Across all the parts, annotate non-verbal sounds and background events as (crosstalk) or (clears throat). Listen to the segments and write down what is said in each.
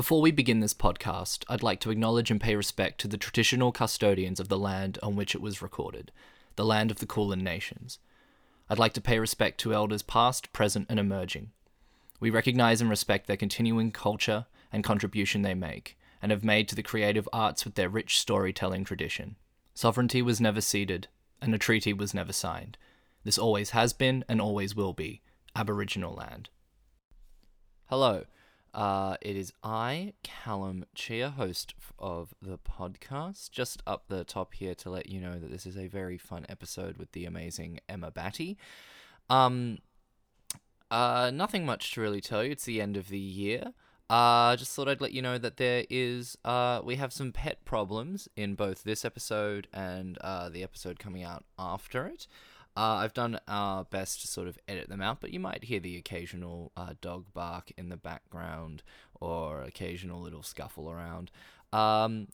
Before we begin this podcast, I'd like to acknowledge and pay respect to the traditional custodians of the land on which it was recorded, the land of the Kulin Nations. I'd like to pay respect to elders past, present, and emerging. We recognize and respect their continuing culture and contribution they make, and have made to the creative arts with their rich storytelling tradition. Sovereignty was never ceded, and a treaty was never signed. This always has been and always will be Aboriginal land. Hello. Uh, it is I, Callum Chia, host of the podcast. Just up the top here to let you know that this is a very fun episode with the amazing Emma Batty. Um, uh, nothing much to really tell you. It's the end of the year. Uh, just thought I'd let you know that there is, uh, we have some pet problems in both this episode and uh, the episode coming out after it. Uh, I've done our best to sort of edit them out, but you might hear the occasional uh, dog bark in the background or occasional little scuffle around. Um,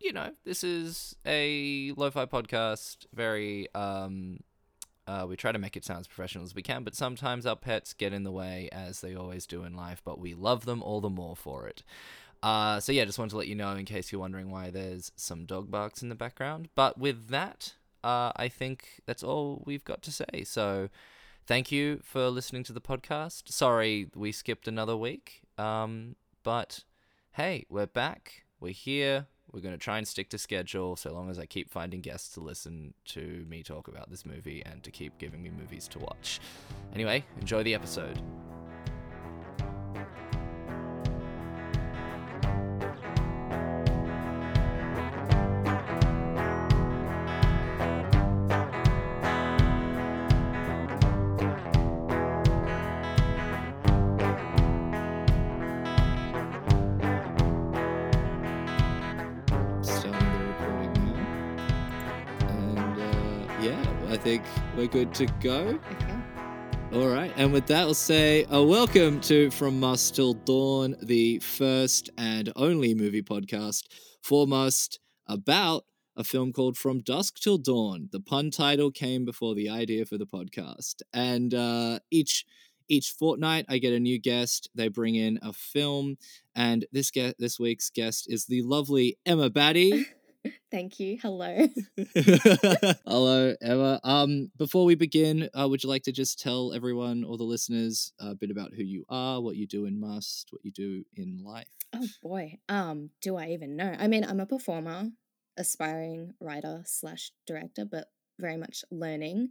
you know, this is a lo-fi podcast. Very, um, uh, we try to make it sound as professional as we can, but sometimes our pets get in the way, as they always do in life. But we love them all the more for it. Uh, so yeah, just wanted to let you know in case you're wondering why there's some dog barks in the background. But with that, uh, I think that's all we've got to say. So, thank you for listening to the podcast. Sorry we skipped another week, um, but hey, we're back. We're here. We're going to try and stick to schedule so long as I keep finding guests to listen to me talk about this movie and to keep giving me movies to watch. Anyway, enjoy the episode. Think we're good to go. Okay. All right, and with that, I'll say a welcome to From Must Till Dawn, the first and only movie podcast for Must about a film called From Dusk Till Dawn. The pun title came before the idea for the podcast, and uh, each each fortnight I get a new guest. They bring in a film, and this guest this week's guest is the lovely Emma Batty. (laughs) (laughs) Thank you. Hello. (laughs) Hello, Emma. Um, before we begin, uh, would you like to just tell everyone or the listeners a bit about who you are, what you do in Must, what you do in life? Oh boy. Um, do I even know? I mean, I'm a performer, aspiring writer slash director, but very much learning.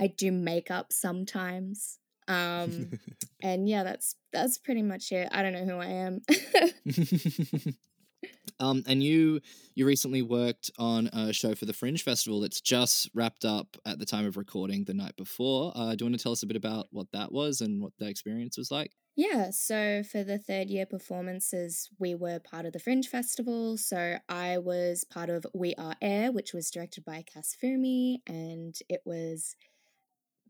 I do makeup sometimes. Um, (laughs) and yeah, that's that's pretty much it. I don't know who I am. Um, and you you recently worked on a show for the Fringe Festival that's just wrapped up at the time of recording the night before. Uh, do you want to tell us a bit about what that was and what that experience was like? Yeah, so for the third year performances, we were part of the Fringe Festival. So I was part of We Are Air, which was directed by Cass Fumi, and it was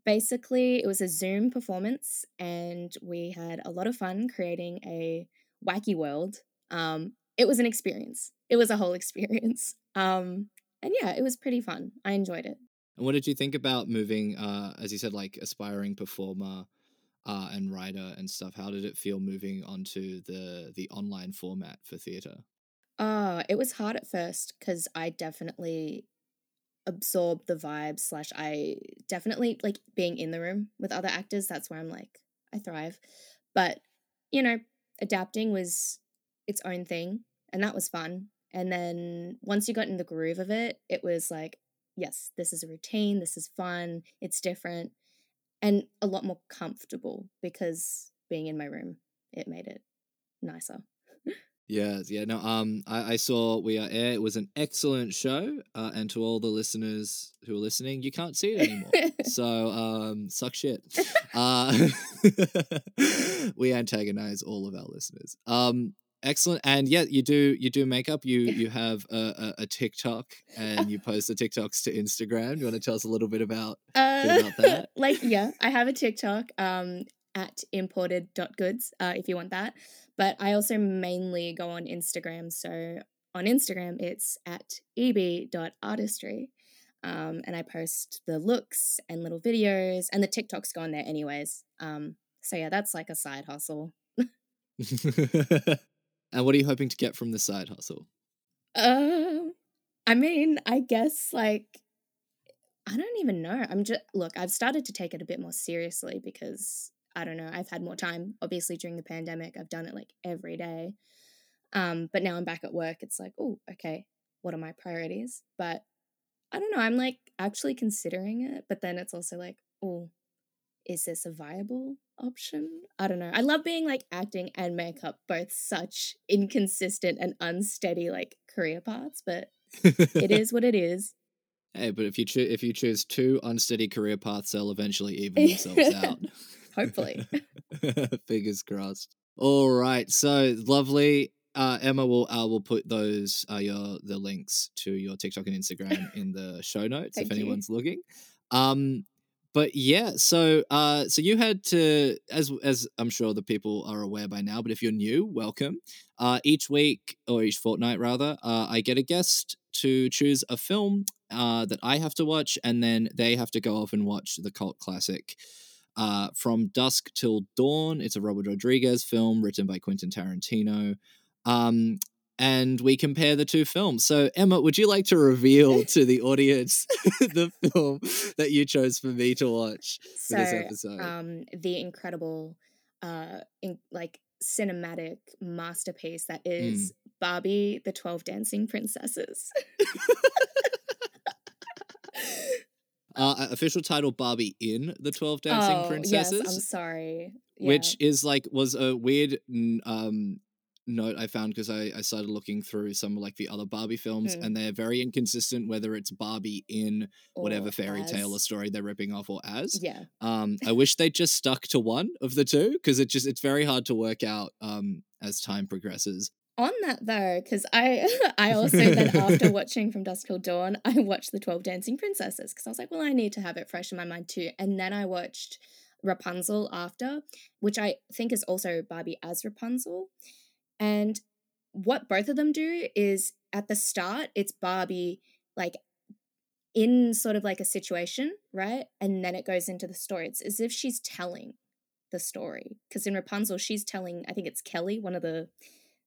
basically it was a Zoom performance, and we had a lot of fun creating a wacky world. Um, it was an experience. It was a whole experience. (laughs) Um, and yeah, it was pretty fun. I enjoyed it. And what did you think about moving, uh, as you said, like aspiring performer uh, and writer and stuff? How did it feel moving onto the the online format for theatre? Oh, it was hard at first because I definitely absorbed the vibe slash I definitely like being in the room with other actors. That's where I'm like, I thrive. But, you know, adapting was its own thing and that was fun. And then once you got in the groove of it, it was like, yes, this is a routine, this is fun, it's different, and a lot more comfortable because being in my room, it made it nicer. (laughs) Yes, yeah. No, um, I, I saw We Are Air. It was an excellent show. Uh, and to all the listeners who are listening, you can't see it anymore. (laughs) so, um, suck shit. (laughs) Uh, we antagonize all of our listeners. Um, excellent. And yeah, you do you do makeup. You you have a, a, a TikTok and you (laughs) post the TikToks to Instagram. Do you want to tell us a little bit about Uh, bit about that? (laughs) like yeah, I have a TikTok um at imported.goods uh, if you want that. But I also mainly go on Instagram. So on Instagram, it's at eb.artistry. Um, and I post the looks and little videos, and the TikToks go on there anyways. Um, so yeah, that's like a side hustle. (laughs) And what are you hoping to get from the side hustle? Um, I mean, I guess like I don't even know. I'm just look. I've started to take it a bit more seriously because I don't know. I've had more time. Obviously, during the pandemic, I've done it like every day. Um, but now I'm back at work. It's like, oh, okay. What are my priorities? But I don't know. I'm like actually considering it, but then it's also like, oh, is this a viable option? I don't know. I love being like acting and makeup, both such inconsistent and unsteady like career paths, but it (laughs) is what it is. Hey, but if you choose if you choose two unsteady career paths, they'll eventually even themselves out. (laughs) Hopefully. (laughs) Fingers crossed. All right, so lovely. Uh, Emma will uh, will put those uh, your the links to your TikTok and Instagram in the show notes if Thank you. anyone's looking. Um, but yeah, so uh, so you had to as as I'm sure the people are aware by now, but if you're new, welcome. Uh, each week or each fortnight rather, uh, I get a guest to choose a film uh, that I have to watch, and then they have to go off and watch the cult classic. Uh, From Dusk Till Dawn. It's a Robert Rodriguez film written by Quentin Tarantino. Um, and we compare the two films. So, Emma, would you like to reveal (laughs) to the audience (laughs) the film that you chose for me to watch for So, this episode? um, the incredible, uh, in, like cinematic masterpiece that is Mm. Barbie: The Twelve Dancing Princesses. (laughs) Uh, official title Barbie in the 12 Dancing oh, Princesses. yes, I'm sorry. Yeah. which is like was a weird um note I found because I, I started looking through some of like the other Barbie films Mm. and they're very inconsistent whether it's Barbie in whatever Or fairy tale or story they're ripping off or as. Yeah. Um I (laughs) wish they just stuck to one of the two because it just it's very hard to work out um as time progresses. On that though, because I (laughs) I also then after (laughs) watching From Dusk Till Dawn, I watched the Twelve Dancing Princesses because I was like, well, I need to have it fresh in my mind too. And then I watched Rapunzel after, which I think is also Barbie as Rapunzel. And what both of them do is at the start, it's Barbie like in sort of like a situation, right? And then it goes into the story. It's as if she's telling the story. Because in Rapunzel, she's telling, I think it's Kelly, one of the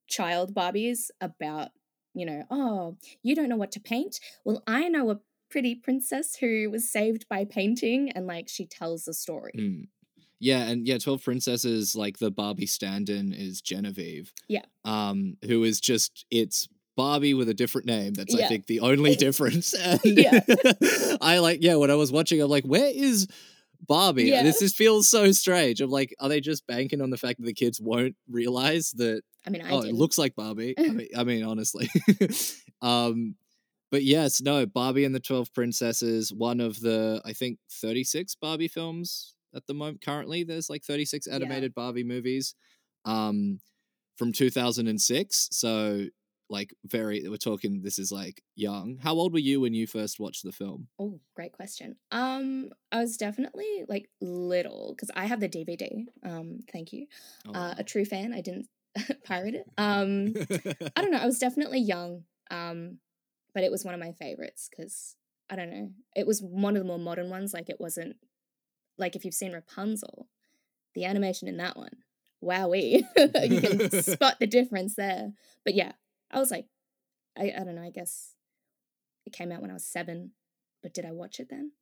child Barbies, about, you know, oh, you don't know what to paint? Well, I know a pretty princess who was saved by painting. And like she tells the story. Mm. Yeah, and yeah, Twelve Princesses, like the Barbie stand-in is Genevieve. Yeah. Um, who is just it's Barbie with a different name. That's I think the only difference. (laughs) And Yeah. (laughs) I like yeah, when I was watching, I'm like, where is Barbie? Yeah. This just feels so strange. I'm like, are they just banking on the fact that the kids won't realize that I mean, I oh, did. it looks like Barbie. I (laughs) mean, I mean honestly. um, but yes, no, Barbie and the Twelve Princesses, one of the I think thirty six Barbie films at the moment. Currently, there's like thirty six animated Barbie movies, um, from two thousand and six. So like very, we're talking. This is like young. How old were you when you first watched the film? Oh, great question. Um, I was definitely like little because I have the DVD. Um, thank you. Oh, Uh, a true fan. I didn't (laughs) pirate it. Um, (laughs) I don't know. I was definitely young. Um, but it was one of my favorites because I don't know. It was one of the more modern ones. Like it wasn't like if you've seen Rapunzel, the animation in that one. Wowee, (laughs) you can (laughs) spot the difference there. But yeah, I was like, I I don't know. I guess it came out when I was seven. But did I watch it then?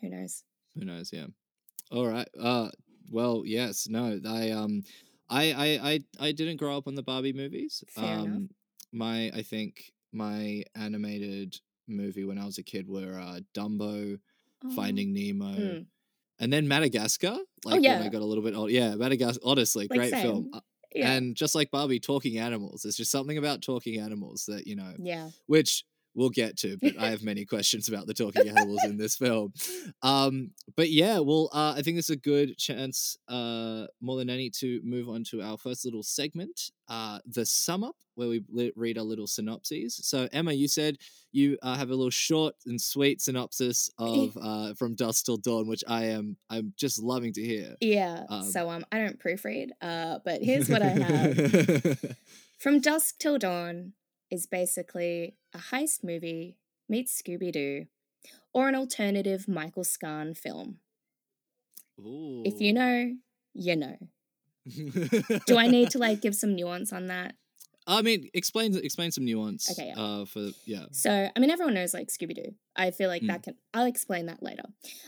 Who knows? Who knows? Yeah. All right. Uh. Well. Yes. No. I. Um. I. I. I. I didn't grow up on the Barbie movies. Fair um. enough. My. I think my animated movie when I was a kid were uh, Dumbo, Oh, Finding Nemo, mm. And then Madagascar. Like when yeah. I got a little bit old. Yeah. Madagascar. Honestly, Like, great film. same. Uh, Yeah. And just like Barbie, talking animals. There's just something about talking animals that you know yeah. which we'll get to but i have (laughs) many questions about the talking animals in this film um but yeah well uh, i think it's a good chance uh more than any to move on to our first little segment uh the sum up where we li- read our little synopses so emma you said you uh, have a little short and sweet synopsis of (laughs) uh from dusk till dawn which i am i'm just loving to hear Yeah. Um, so um I don't proofread. Uh but (laughs) here's what I have. From Dusk Till Dawn is basically a heist movie meets Scooby Doo or an alternative Michael Scarn film. If you know, you know. (laughs) Do I need to like give some nuance on that? I mean, explain explain some nuance. Okay, yeah. Uh, for yeah. So, I mean, everyone knows like Scooby Doo. I feel like Mm. that can. I'll explain that later.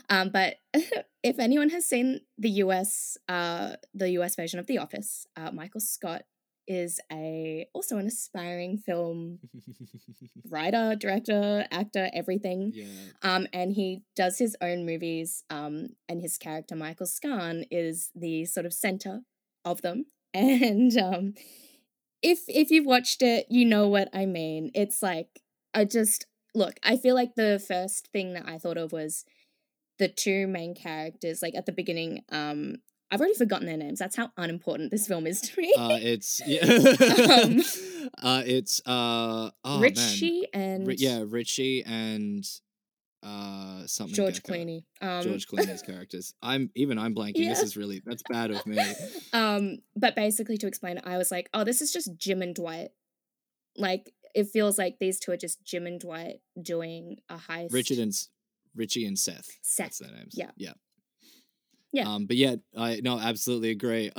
Um, but (laughs) if anyone has seen the US, uh, the US version of The Office, uh, Michael Scott is a also an aspiring film (laughs) writer, director, actor, everything. yeah. Um, and he does his own movies. Um, and his character Michael Scarn is the sort of center of them. (laughs) And um, if if you've watched it, you know what I mean. It's like I just look. I feel like the first thing that I thought of was the two main characters. Like at the beginning, um, I've already forgotten their names. That's how unimportant this film is to me. Uh, it's (laughs) yeah. Um, (laughs) uh, it's uh. Oh, man. Richie and Ri- yeah, Richie and uh something. George Gecko. Clooney. Um, George Clooney's characters. I'm even I'm blanking. This is really that's bad of me. (laughs) um, but basically, to explain I was like, oh, this is just Jim and Dwight. Like, it feels like these two are just Jim and Dwight doing a heist. Richard and Richie and Seth. Seth, That's their names. yeah. Yeah. Yeah. Um, but yet, I no, absolutely agree. (laughs)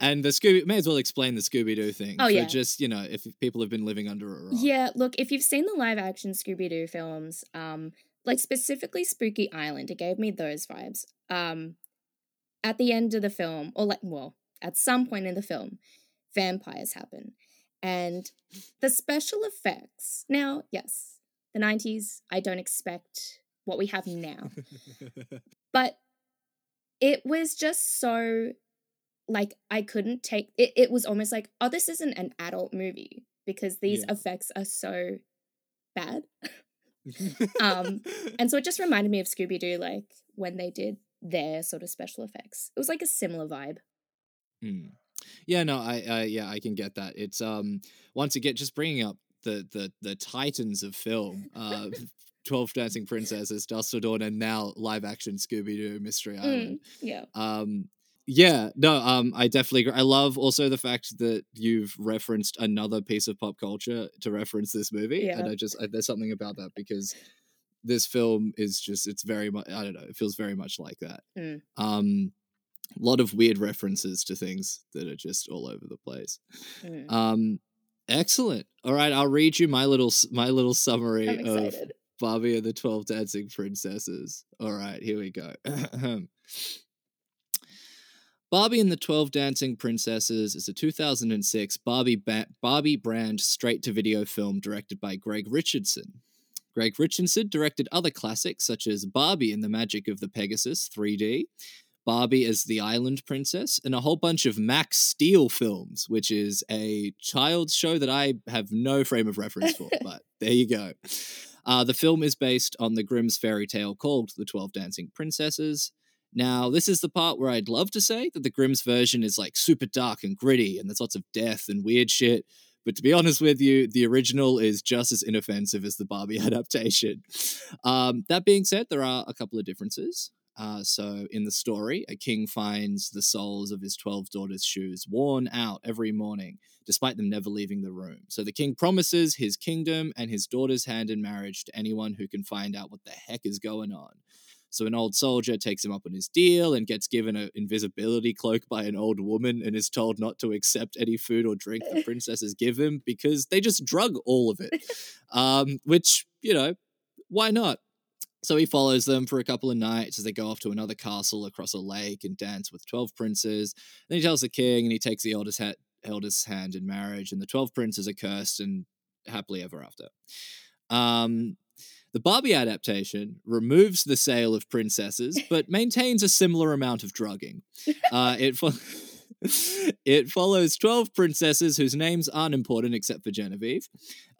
and the Scooby may as well explain the Scooby Doo thing. Oh, yeah. just you know, if people have been living under a rock. Yeah, look, if you've seen the live action Scooby Doo films, um, like specifically Spooky Island, it gave me those vibes. Um, at the end of the film, or like, well, at some point in the film, vampires happen. And the special effects, now, yes, the 90s, I don't expect what we have now. (laughs) but it was just so like I couldn't take it. It was almost like, oh, this isn't an adult movie because these Yeah. effects are so bad. (laughs) Um, And so it just reminded me of Scooby Doo, like when they did their sort of special effects. It was like a similar vibe. Mm. Yeah, no, I, I, yeah, I can get that. It's um, once again, just bringing up the the the titans of film, uh, (laughs) Twelve Dancing Princesses, Dusk Till Dawn, and now live action Scooby Doo Mystery Island. Yeah. Um, yeah, no, um, I definitely agree. I love also the fact that you've referenced another piece of pop culture to reference this movie, Yeah. and I just I, there's something about that because this film is just it's very much I don't know it feels very much like that. Mm. Um, a lot of weird references to things that are just all over the place. Mm. Um, excellent. All right, I'll read you my little my little summary I'm of excited. Barbie and the 12 Dancing Princesses. All right, here we go. (clears throat) Barbie and the 12 Dancing Princesses is a 2006 Barbie, ba- Barbie brand straight to video film directed by Greg Richardson. Greg Richardson directed other classics such as Barbie and the Magic of the Pegasus 3D, Barbie as the Island Princess, and a whole bunch of Max Steel films, which is a child's show that I have no frame of reference for, (laughs) but there you go. Uh, the film is based on the Grimm's fairy tale called The Twelve Dancing Princesses. Now, this is the part where I'd love to say that the Grimm's version is like super dark and gritty and there's lots of death and weird shit. But to be honest with you, the original is just as inoffensive as the Barbie (laughs) adaptation. Um, that being said, there are a couple of differences. Uh, so, in the story, a king finds the soles of his 12 daughters' shoes worn out every morning, despite them never leaving the room. So, the king promises his kingdom and his daughter's hand in marriage to anyone who can find out what the heck is going on. So, an old soldier takes him up on his deal and gets given an invisibility cloak by an old woman and is told not to accept any food or drink the (laughs) princesses give him because they just drug all of it. Um, which, you know, why not? So he follows them for a couple of nights as they go off to another castle across a lake and dance with 12 princes. Then he tells the king and he takes the eldest, ha- eldest hand in marriage, and the 12 princes are cursed and happily ever after. Um, the Barbie adaptation removes the sale of princesses, but maintains a similar amount of drugging. Uh, it fo- (laughs) (laughs) it follows 12 princesses whose names aren't important except for Genevieve.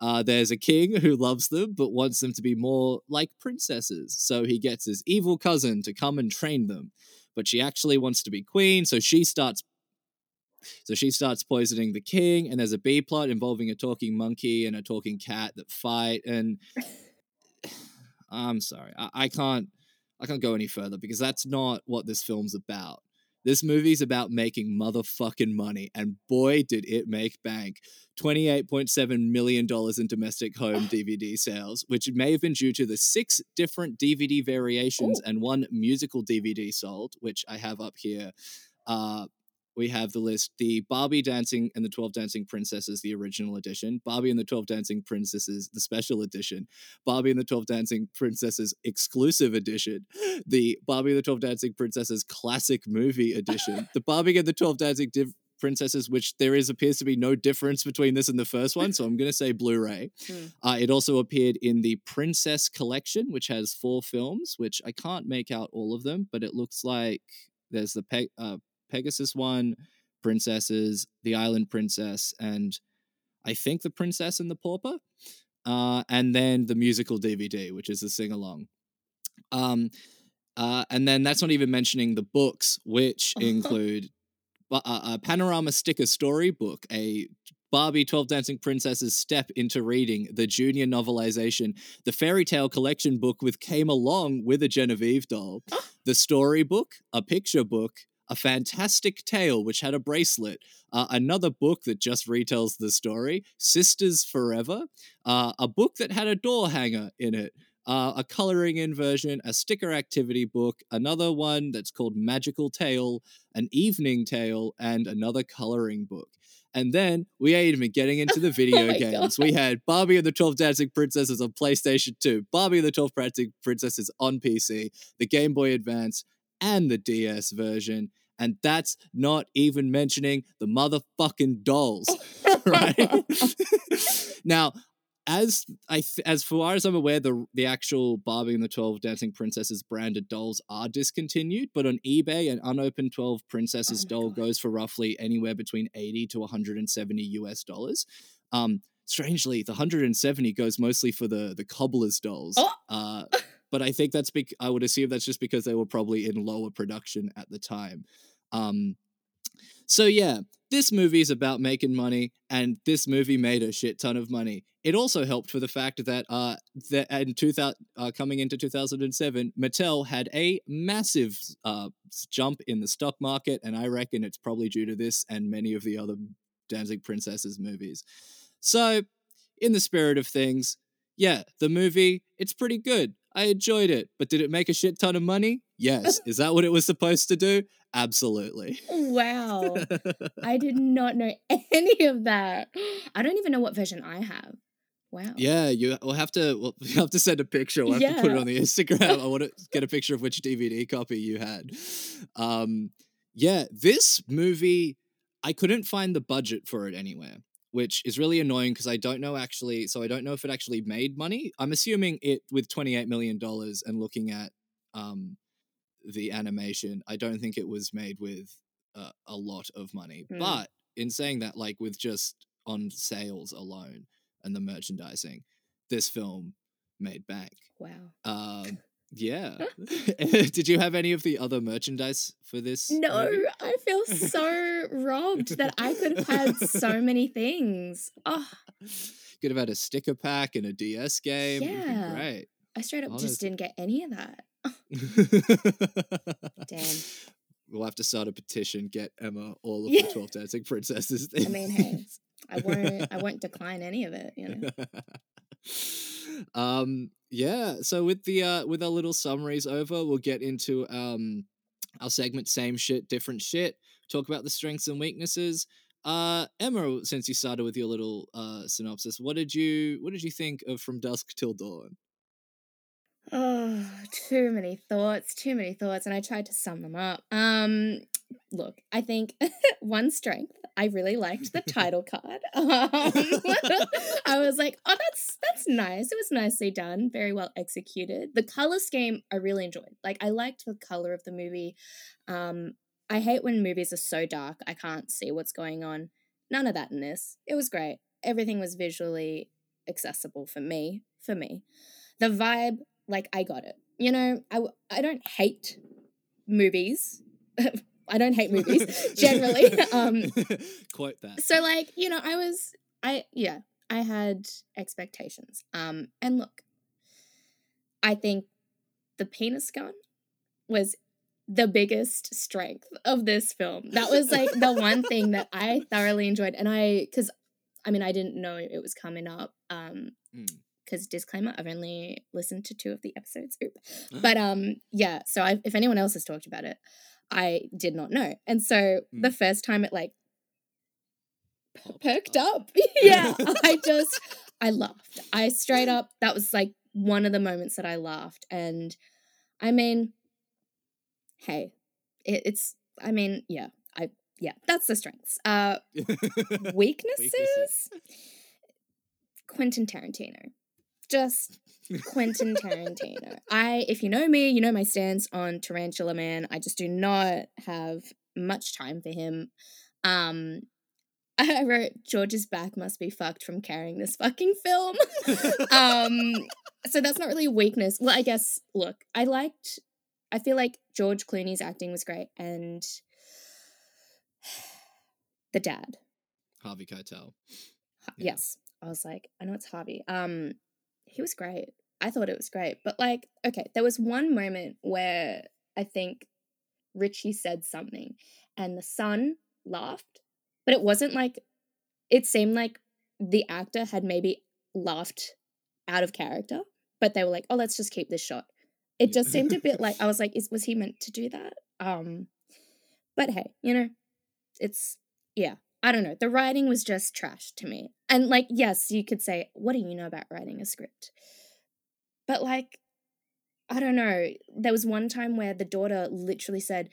Uh, there's a king who loves them but wants them to be more like princesses, so he gets his evil cousin to come and train them. But she actually wants to be queen, so she starts so she starts poisoning the king, and there's a B plot involving a talking monkey and a talking cat that fight. And (sighs) I'm sorry, I, I can't, I can't go any further because that's not what this film's about. This movie's about making motherfucking money, and boy, did it make bank. $28.7 million in domestic home (sighs) DVD sales, which may have been due to the six different DVD variations Ooh. and one musical DVD sold, which I have up here. Uh, we have the list the Barbie Dancing and the 12 Dancing Princesses, the original edition, Barbie and the 12 Dancing Princesses, the special edition, Barbie and the 12 Dancing Princesses exclusive edition, the Barbie and the 12 Dancing Princesses classic movie edition, the Barbie and the 12 Dancing Div- Princesses, which there is appears to be no difference between this and the first one, so I'm going to say Blu ray. Mm. Uh, it also appeared in the Princess Collection, which has four films, which I can't make out all of them, but it looks like there's the Pe- uh, Pegasus one, Princesses, The Island Princess, and I think The Princess and the Pauper. Uh, and then the musical DVD, which is a sing along. Um, uh, and then that's not even mentioning the books, which (laughs) include bu- uh, a panorama sticker storybook, a Barbie 12 Dancing Princesses Step into Reading, the junior novelization, the fairy tale collection book with came along with a Genevieve doll, (gasps) the storybook, a picture book, a fantastic tale which had a bracelet, uh, another book that just retells the story, Sisters Forever, uh, a book that had a door hanger in it, uh, a coloring in version, a sticker activity book, another one that's called Magical Tale, an evening tale, and another coloring book. And then we ain't even getting into the (laughs) video my games. We had Barbie and the 12 Dancing Princesses on PlayStation 2, Barbie and the 12 Dancing Princesses on PC, the Game Boy Advance, and the DS version. And that's not even mentioning the motherfucking dolls, (laughs) right? (laughs) now, as I th- as far as I'm aware, the the actual Barbie and the Twelve Dancing Princesses branded dolls are discontinued, but on eBay, an unopened Twelve Princesses my doll God. goes for roughly anywhere between eighty to 170 US dollars. Um, strangely, the 170 goes mostly for the the cobbler's dolls. Oh. Uh, (laughs) but I think that's bec- I would assume that's just because they were probably in lower production at the time. Um, so yeah, this movie is about making money, and this movie made a shit ton of money. It also helped for the fact that uh, that in 2000, uh, coming into 2007, Mattel had a massive uh, jump in the stock market, and I reckon it's probably due to this and many of the other Dancing Princesses movies. So, in the spirit of things, yeah, the movie, it's pretty good. I enjoyed it, but did it make a shit ton of money? Yes. Is that what it was supposed to do? Absolutely. Wow. (laughs) I did not know (laughs) any of that. I don't even know what version I have. Wow. Yeah, you will have to. Well, (laughs) you have to send a picture. We'll have to put it on the Instagram. I want to get a picture of which DVD copy you had. Um, yeah, this movie, I couldn't find the budget for it anywhere, which is really annoying because I don't know actually. So I don't know if it actually made money. I'm assuming it with 28 million dollars and looking at um, the animation, I don't think it was made with uh, a lot of money. Mm. But in saying that, like with just on sales alone and the merchandising, this film made bank. Wow. Um, yeah. (laughs) Did you have any of the other merchandise for this? No, movie? (laughs) I feel so robbed that I could have had so many things. Oh, Could have had a sticker pack and a DS game. It would be Yeah. Great. I straight up just didn't get any of that. Ah. Damn. (laughs) We'll have to start a petition, get Emma all of Yeah. the 12 Dancing Princesses. I mean, hey, I won't. I won't decline any of it. You know. Um yeah so with the uh with our little summaries over we'll get into um our segment same shit different shit. Talk about the strengths and weaknesses. Uh emma since you started with your little uh synopsis what did you what did you think of from dusk till dawn? Oh, too many thoughts, too many thoughts, and I tried to sum them up. Um, look, I think (laughs) one strength I really liked the (laughs) title card. (laughs) Um, (laughs) I was like, oh, that's that's nice. It was nicely done, very well executed. The color scheme I really enjoyed. Like, I liked the color of the movie. Um, I hate when movies are so dark I can't see what's going on. None of that in this. It was great. Everything was visually accessible for me. For me, the vibe like I got it. You know, I I don't hate movies. I don't hate movies (laughs) generally. um (laughs) quote that so like, you know, I was I yeah, I had expectations. Um and look, I think the penis gun was the biggest strength of this film. That was like the one thing that I (laughs) thoroughly enjoyed and I cuz I mean, I didn't know it was coming up. Um Mm. because disclaimer, I've only listened to two of the episodes. Oop. (gasps) But um, yeah. So I, if anyone else has talked about it, I did not know. And so the first time it like perked up. (laughs) yeah. I just I laughed. I straight up that was like one of the moments that I laughed. And I mean, hey, it, it's I mean, yeah, I yeah, that's the strengths. Uh (laughs) weaknesses? Quentin Tarantino. Just Quentin Tarantino. I, if you know me, you know my stance on Tarantula Man. I just do not have much time for him. Um, (laughs) I wrote George's back must be fucked from carrying this fucking film. (laughs) um, so that's not really a weakness. Well, I guess look, I liked. I feel like George Clooney's acting was great, and (sighs) the dad. Harvey Keitel. Ha- Yeah. Yes. I was like, I know it's Harvey. Um, he was great. I thought it was great. But like, okay, there was one moment where I think Richie said something and the son laughed, but it wasn't like it seemed like the actor had maybe laughed out of character, but they were like, "Oh, let's just keep this shot." It just seemed a bit like I was like, "Is was he meant to do that?" Um, but hey, you know, it's yeah. I don't know. The writing was just trash to me. And like, yes, you could say, "What do you know about writing a script?" But like, I don't know. There was one time where the daughter literally said,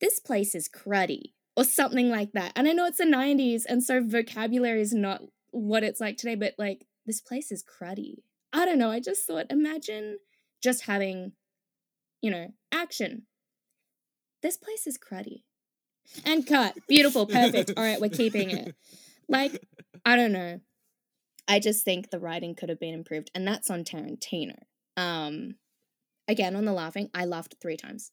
"This place is cruddy." Or something like that. And I know it's the 90s, and so vocabulary is not what it's like today, but like, this place is cruddy. I don't know. I just thought, imagine just having, you know, action. This place is cruddy. And cut. Beautiful. Perfect. All right, we're keeping it. Like, I don't know. I just think the writing could have been improved, and that's on Tarantino. Um, again, on the laughing, I laughed three times.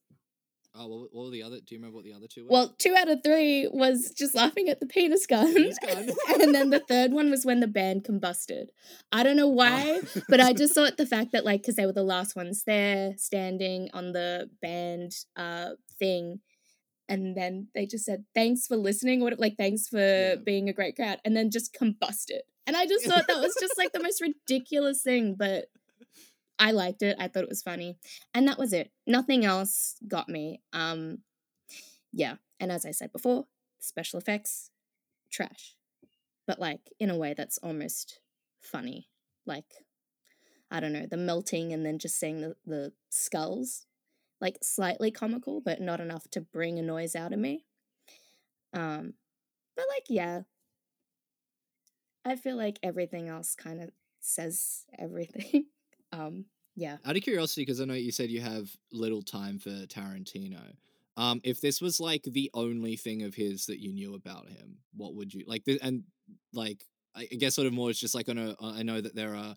Oh, what, what were the other? Do you remember what the other two were? Well, two out of three was just laughing at the penis gun. Penis gun. (laughs) and then the third one was when the band combusted. I don't know why, Oh. but I just (laughs) thought the fact that, like, because they were the last ones there standing on the band uh, thing. And then they just said, thanks for listening, or like, thanks for Yeah. being a great crowd. And then just combusted. And I just thought that was just like the most (laughs) ridiculous thing, but I liked it. I thought it was funny. And that was it. Nothing else got me. Um yeah. And as I said before, special effects trash. But like in a way that's almost funny. Like I don't know, the melting and then just seeing the, the skulls. Like slightly comical, but not enough to bring a noise out of me. Um but like yeah. I feel like everything else kind of says everything. (laughs) um yeah. Out of curiosity, because I know you said you have little time for Tarantino. Um, if this was like the only thing of his that you knew about him, what would you like? Th- and like, I guess sort of more. It's just like on a. I know that there are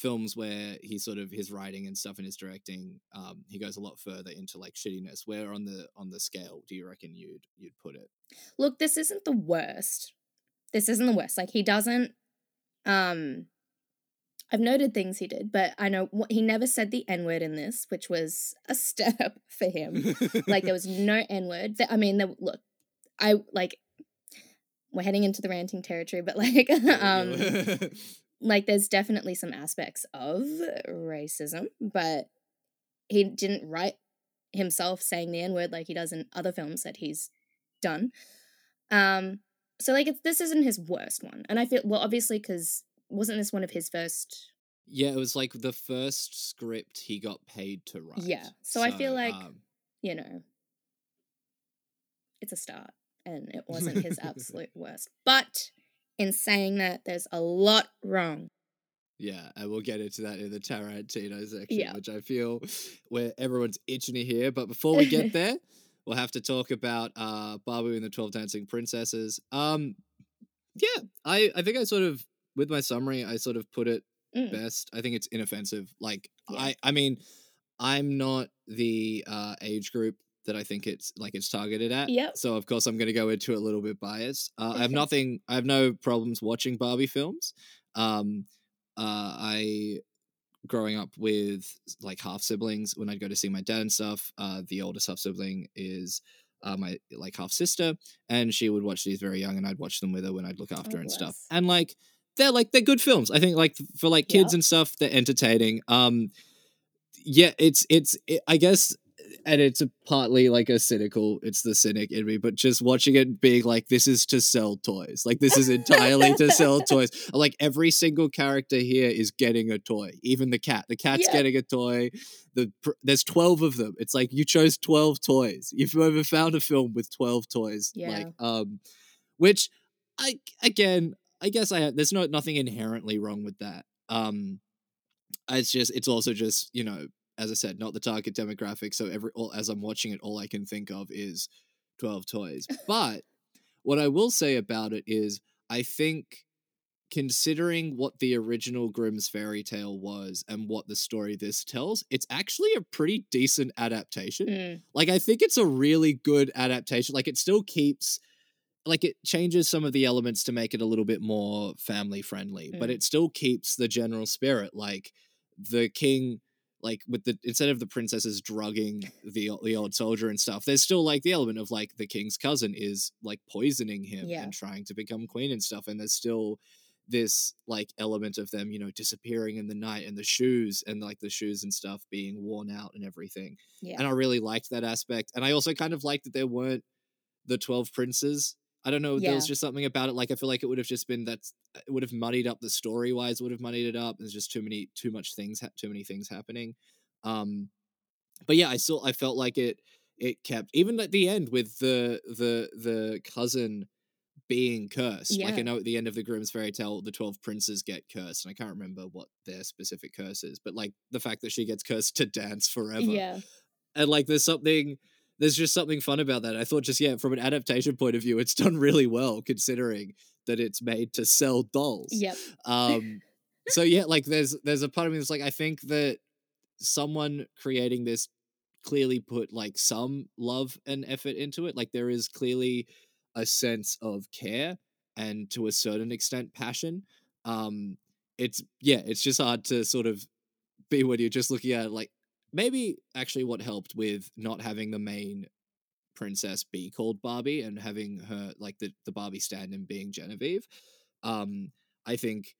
films where he's sort of his writing and stuff and his directing. Um, he goes a lot further into like shittiness. Where on the on the scale do you reckon you'd you'd put it? look this isn't the worst this isn't the worst like he doesn't um i've noted things he did but i know wh- he never said the n word in this which was a (laughs) step for him like there was (laughs) no n word i mean there, look i like we're heading into the ranting territory but like (laughs) um like there's definitely some aspects of racism but he didn't write himself saying the n word like he does in other films that he's done um so like it's, this isn't his worst one and i feel well obviously because wasn't this one of his first yeah, it was like the first script he got paid to write. Yeah, so I feel like- um, you know it's a start and it wasn't his (laughs) absolute worst but in saying that there's a lot wrong Yeah, and we'll get into that in the Tarantino section, Yeah. which I feel where everyone's itching to hear. But before we get (laughs) there, we'll have to talk about uh Babu and the Twelve Dancing Princesses. Um, yeah, I I think I sort of with my summary, I sort of put it Mm, best. I think it's inoffensive. Like Yeah. I I mean, I'm not the uh age group that I think it's like it's targeted at. Yep. So of course I'm going to go into it a little bit biased. Uh, I have nothing. I have no problems watching Barbie films. Um, uh, I growing up with like half siblings when I'd go to see my dad and stuff. Uh, the oldest half sibling is. Uh, my like half sister, and she would watch these very young, and I'd watch them with her when I'd look after Oh, her and stuff. And like they're like they're good films. I think like for like kids Yeah. and stuff, they're entertaining. Um, yeah, it's it's it, I guess and it's a, partly like a cynical it's the cynic in me but just watching it being like this is to sell toys. Like this is entirely to (laughs) sell toys. Like every single character here is getting a toy even the cat. The cat's Yeah. getting a toy. The pr- there's 12 of them. It's like you chose 12 toys. You've ever found a film with 12 toys like Yeah. um which i again i guess i there's no nothing inherently wrong with that. Um it's just it's also just you know as I said, not the target demographic. So every all, as I'm watching it, all I can think of is twelve toys. (laughs) But what I will say about it is, I think considering what the original Grimm's fairy tale was and what the story this tells, it's actually a pretty decent adaptation. Mm, Like I think it's a really good adaptation. Like it still keeps like it changes some of the elements to make it a little bit more family friendly, but Mm. it still keeps the general spirit. Like the king like with the instead of the princesses drugging the the old soldier and stuff, there's still like the element of like the king's cousin is like poisoning him Yeah. and trying to become queen and stuff, and there's still this like element of them, you know, disappearing in the night and the shoes and like the shoes and stuff being worn out and everything yeah. and I really liked that aspect. And I also kind of liked that there weren't the twelve princes. I don't know. There was just something about it. Like I feel like it would have just been that it would have muddied up the story wise. Would have muddied it up. There's just too many, too much things, too many things happening. Um, but yeah, I still I felt like it. It kept even at the end with the the the cousin being cursed. Like I know at the end of the Grimm's fairy tale, the twelve princes get cursed, and I can't remember what their specific curse is. But like the fact that she gets cursed to dance forever Yeah. and like there's something there's just something fun about that. I thought just yeah from an adaptation point of view it's done really well considering that it's made to sell dolls. Yep. um (laughs) so yeah like there's there's a part of me that's like i think that someone creating this clearly put like some love and effort into it. Like there is clearly a sense of care and to a certain extent passion. Um it's yeah it's just hard to sort of be when you're just looking at it like maybe actually what helped with not having the main princess be called Barbie and having her like the the Barbie stand-in being Genevieve um I think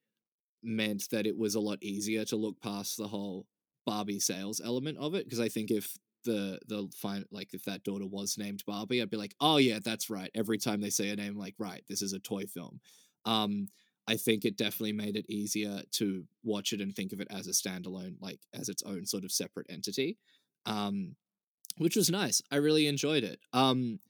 meant that it was a lot easier to look past the whole Barbie sales element of it because I think if the the fine like if that daughter was named Barbie I'd be like oh yeah that's right every time they say a name like right this is a toy film um I think it definitely made it easier to watch it and think of it as a standalone, like as its own sort of separate entity, um, which was nice. I really enjoyed it. Um,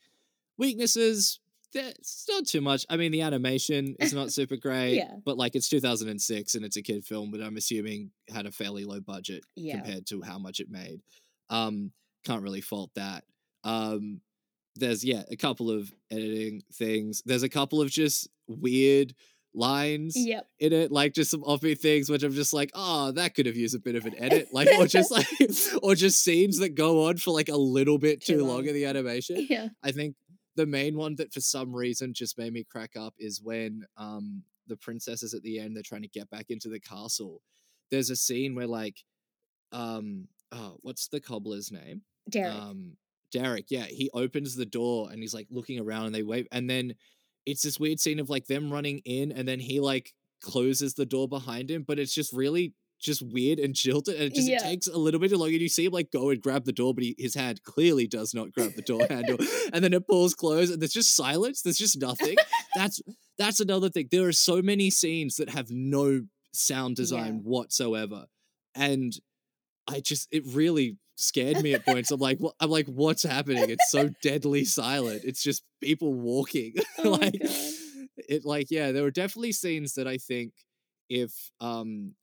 weaknesses, it's not too much. I mean, the animation is not super (laughs) great, Yeah. but like it's 2006 and it's a kid film, but I'm assuming had a fairly low budget Yeah. compared to how much it made. Um, can't really fault that. Um, there's yeah a couple of editing things. There's a couple of just weird lines Yep. in it, like just some offbeat things, which I'm just like, oh, that could have used a bit of an edit, like, or (laughs) just like, or just scenes that go on for like a little bit Too too long long. in the animation. Yeah. I think the main one that for some reason just made me crack up is when um the princesses at the end they're trying to get back into the castle. There's a scene where like um oh what's the cobbler's name? Derek. Um Derek, yeah, he opens the door and he's like looking around and they wave and then it's this weird scene of like them running in and then he like closes the door behind him, but it's just really just weird and jilted and it just Yeah. takes a little bit too long and you see him like go and grab the door, but he, his hand clearly does not grab the door handle. (laughs) And then it pulls close and there's just silence. There's just nothing. That's that's another thing. There are so many scenes that have no sound design Yeah. whatsoever. And I just it really scared me at points. I'm like, what I'm like, what's happening? It's so (laughs) deadly silent. It's just people walking. (laughs) Oh like it like, yeah, there were definitely scenes that I think if um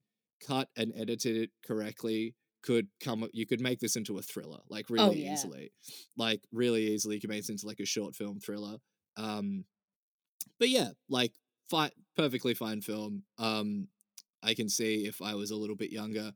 cut and edited it correctly could come you could make this into a thriller like really Oh, yeah. easily like really easily you could make this into like a short film thriller um but yeah like fine perfectly fine film um i can see if i was a little bit younger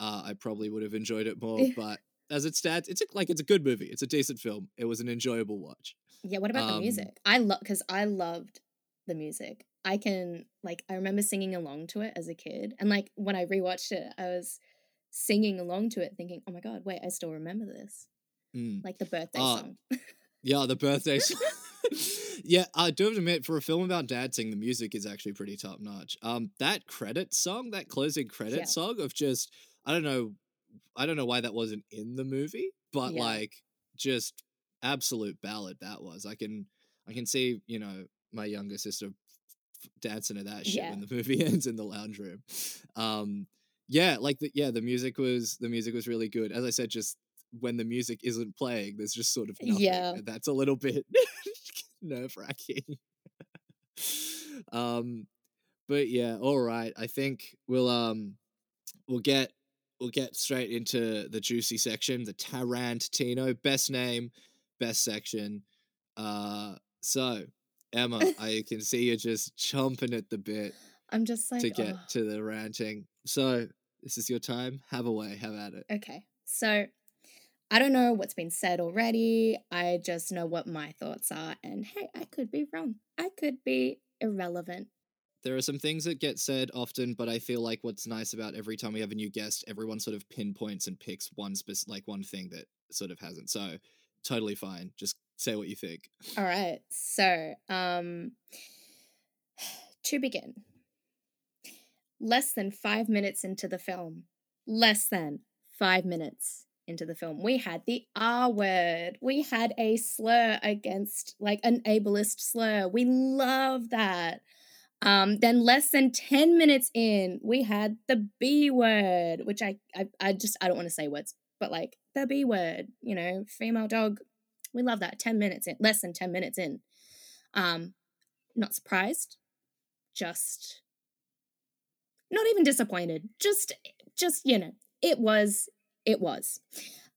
uh i probably would have enjoyed it more (laughs) but as it stands it's a, like it's a good movie it's a decent film it was an enjoyable watch Yeah, what about Um, the music? I love because I loved the music. I can like I remember singing along to it as a kid, and like when I rewatched it, I was singing along to it, thinking, "Oh my god, wait, I still remember this." Mm. Like the birthday Ah, song. (laughs) Yeah, the birthday song. (laughs) yeah, I do have to admit, for a film about dancing, the music is actually pretty top notch. Um, that credit song, that closing credit Yeah. song of just, I don't know I don't know why that wasn't in the movie, but Yeah. like just absolute ballad that was. I can I can see you know my younger sister f- dancing to that shit Yeah. when the (laughs) movie ends in the lounge room. Um, yeah, like the yeah the music was the music was really good. As I said, just when the music isn't playing, there's just sort of nothing. Yeah. and that's a little bit (laughs) nerve wracking. (laughs) um, but yeah, all right. I think we'll um we'll get we'll get straight into the juicy section, the Tarantino best name, best section. Uh, so Emma, (laughs) I can see you're just chomping at the bit I'm just like to get oh. to the ranting. So this is your time. Have a way. Have at it. Okay, so I don't know what's been said already. I just know what my thoughts are, and hey, I could be wrong. I could be irrelevant. There are some things that get said often, but I feel like what's nice about every time we have a new guest, everyone sort of pinpoints and picks one spec- like one thing that sort of hasn't. So totally fine. Just say what you think. All right, so um, to begin, less than five minutes into the film, less than five minutes into the film, we had the R word. We had a slur against, like, an ableist slur. We love that. Um, then less than 10 minutes in, we had the B word, which I, I, I just, I don't want to say words, but like the B word, you know, female dog. We love that. 10 minutes in, less than 10 minutes in. Um, not surprised, just not even disappointed. Just, just, you know, it was, it was.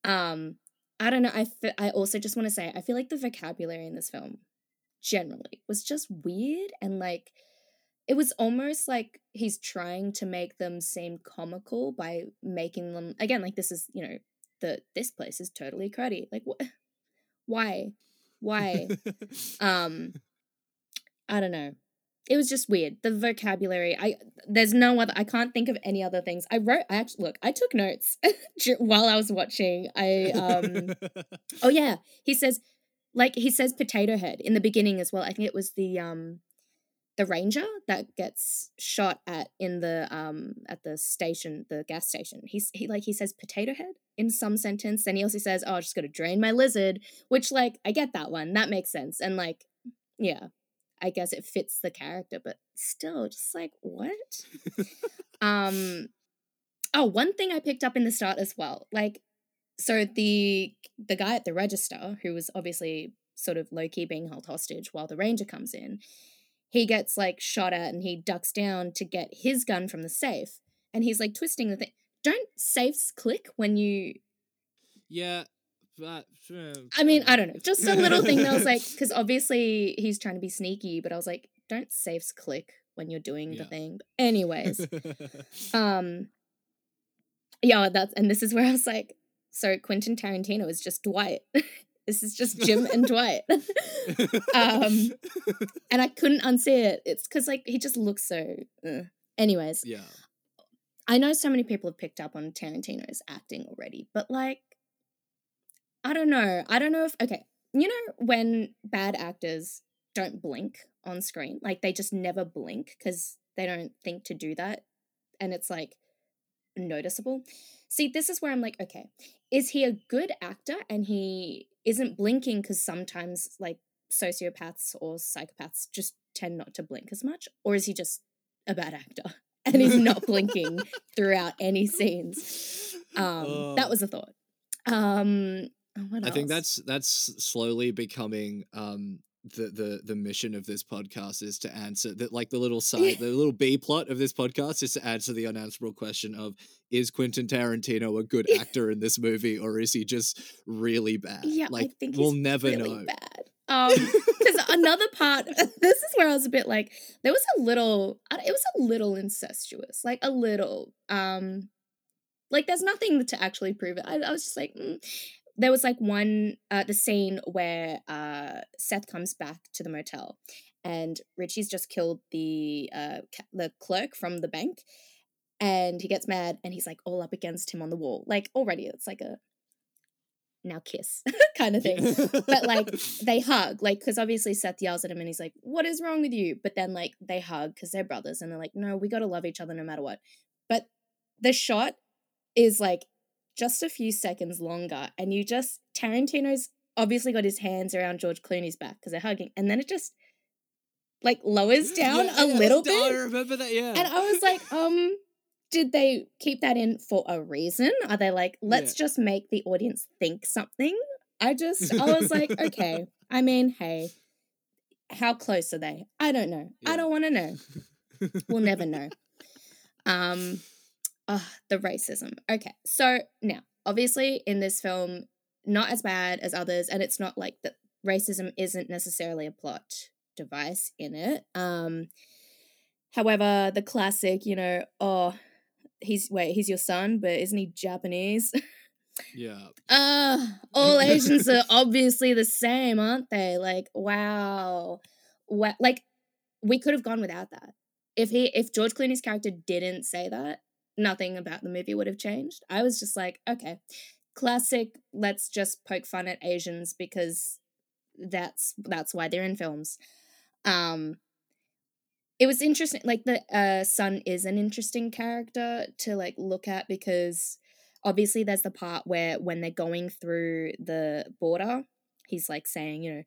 Um, I don't know. I, I also just want to say, I feel like the vocabulary in this film generally was just weird and like, it was almost like he's trying to make them seem comical by making them again like this is you know the this place is totally cruddy. Like wh- (laughs) why? Why? (laughs) Um i don't know. It was just weird. The vocabulary i there's no other i can't think of any other things. I wrote i actually look i took notes (laughs) while i was watching. I um oh yeah. He says like he says potato head in the beginning as well. I think it was the um the ranger that gets shot at in the um at the station the gas station he's he like he says potato head in some sentence then he also says oh i just gotta drain my lizard which like i get that one that makes sense and like yeah i guess it fits the character but still just like what? (laughs) Um oh one thing i picked up in the start as well like so the the guy at the register who was obviously sort of low-key being held hostage while the ranger comes in he gets like shot at and he ducks down to get his gun from the safe. And he's like twisting the thing. Don't safes click when you yeah, but uh, i mean i don't know. Just a little thing that was like (laughs) because obviously he's trying to be sneaky but i was like don't safes click when you're doing the Yeah. thing. Anyways (laughs) um yeah that's and this is where i was like so quentin tarantino is just dwight (laughs) this is just jim and dwight. (laughs) Um and i couldn't unsee it. It's because like he just looks so uh. anyways yeah, i know so many people have picked up on tarantino's acting already but like i don't know. I don't know if okay you know when bad actors don't blink on screen? Like they just never blink because they don't think to do that and it's like noticeable see this is where i'm like okay is he a good actor and he isn't blinking because sometimes like sociopaths or psychopaths just tend not to blink as much? Or is he just a bad actor (laughs) and he's not blinking (laughs) throughout any scenes? Um that was a thought. Um what I think that's that's slowly becoming um the the the mission of this podcast is to answer that like the little side the little B plot of this podcast is to answer the unanswerable question of is Quentin Tarantino a good (laughs) actor in this movie or is he just really bad? yeah like i think we'll he's never really know. bad um because another part (laughs) (laughs) this is where i was a bit like there was a little it was a little incestuous like a little um like there's nothing to actually prove it i, I was just like mm. There was like one uh the scene where uh seth comes back to the motel and richie's just killed the uh the clerk from the bank and he gets mad and he's like all up against him on the wall. Like already it's like a now kiss (laughs) kind of thing. But like (laughs) they hug like because obviously seth yells at him and he's like what is wrong with you? But then like they hug because they're brothers and they're like no we gotta love each other no matter what. But the shot is like just a few seconds longer, and you just Tarantino's obviously got his hands around George Clooney's back because they're hugging, and then it just like lowers down Yeah, a yeah, little (laughs) I bit. remember that. Yeah. And I was like, (laughs) um, did they keep that in for a reason? Are they like, let's just make the audience think something? I just, I was like, (laughs) okay. I mean, hey, how close are they? I don't know. I don't want to know. We'll never know. Um, ah, the racism. Okay, so now, obviously, in this film, not as bad as others, and it's not like that. Racism isn't necessarily a plot device in it. Um, however, the classic, you know, oh, he's wait, he's your son, but isn't he Japanese? (laughs) yeah. Uh, all Asians are (laughs) obviously the same, aren't they? Like, wow. What, like, we could have gone without that. If he, if George Clooney's character didn't say that, nothing about the movie would have changed. I was just like, okay, classic. Let's just poke fun at Asians because that's that's why they're in films. Um, it was interesting. Like the uh, son is an interesting character to like look at because obviously there's the part where when they're going through the border he's like saying you know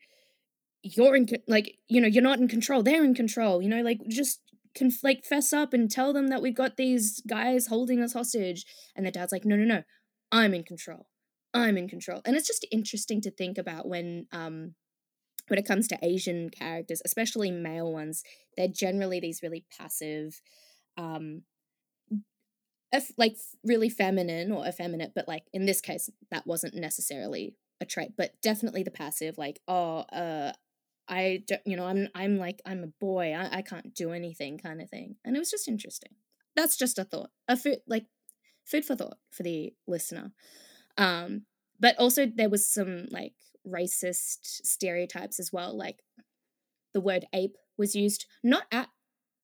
you're in like you know you're not in control they're in control you know like just conf- like fess up and tell them that we've got these guys holding us hostage. And the dad's like no no no. I'm in control. I'm in control. And it's just interesting to think about when um when it comes to asian characters especially male ones they're generally these really passive um eff- like really feminine or effeminate, but like in this case, that wasn't necessarily a trait, but definitely the passive, like, oh, uh, I, you know, I'm, I'm like, I'm a boy, I, I can't do anything kind of thing. And it was just interesting. That's just a thought, a food, like food for thought for the listener. Um, but also there was some like racist stereotypes as well, like the word ape was used not at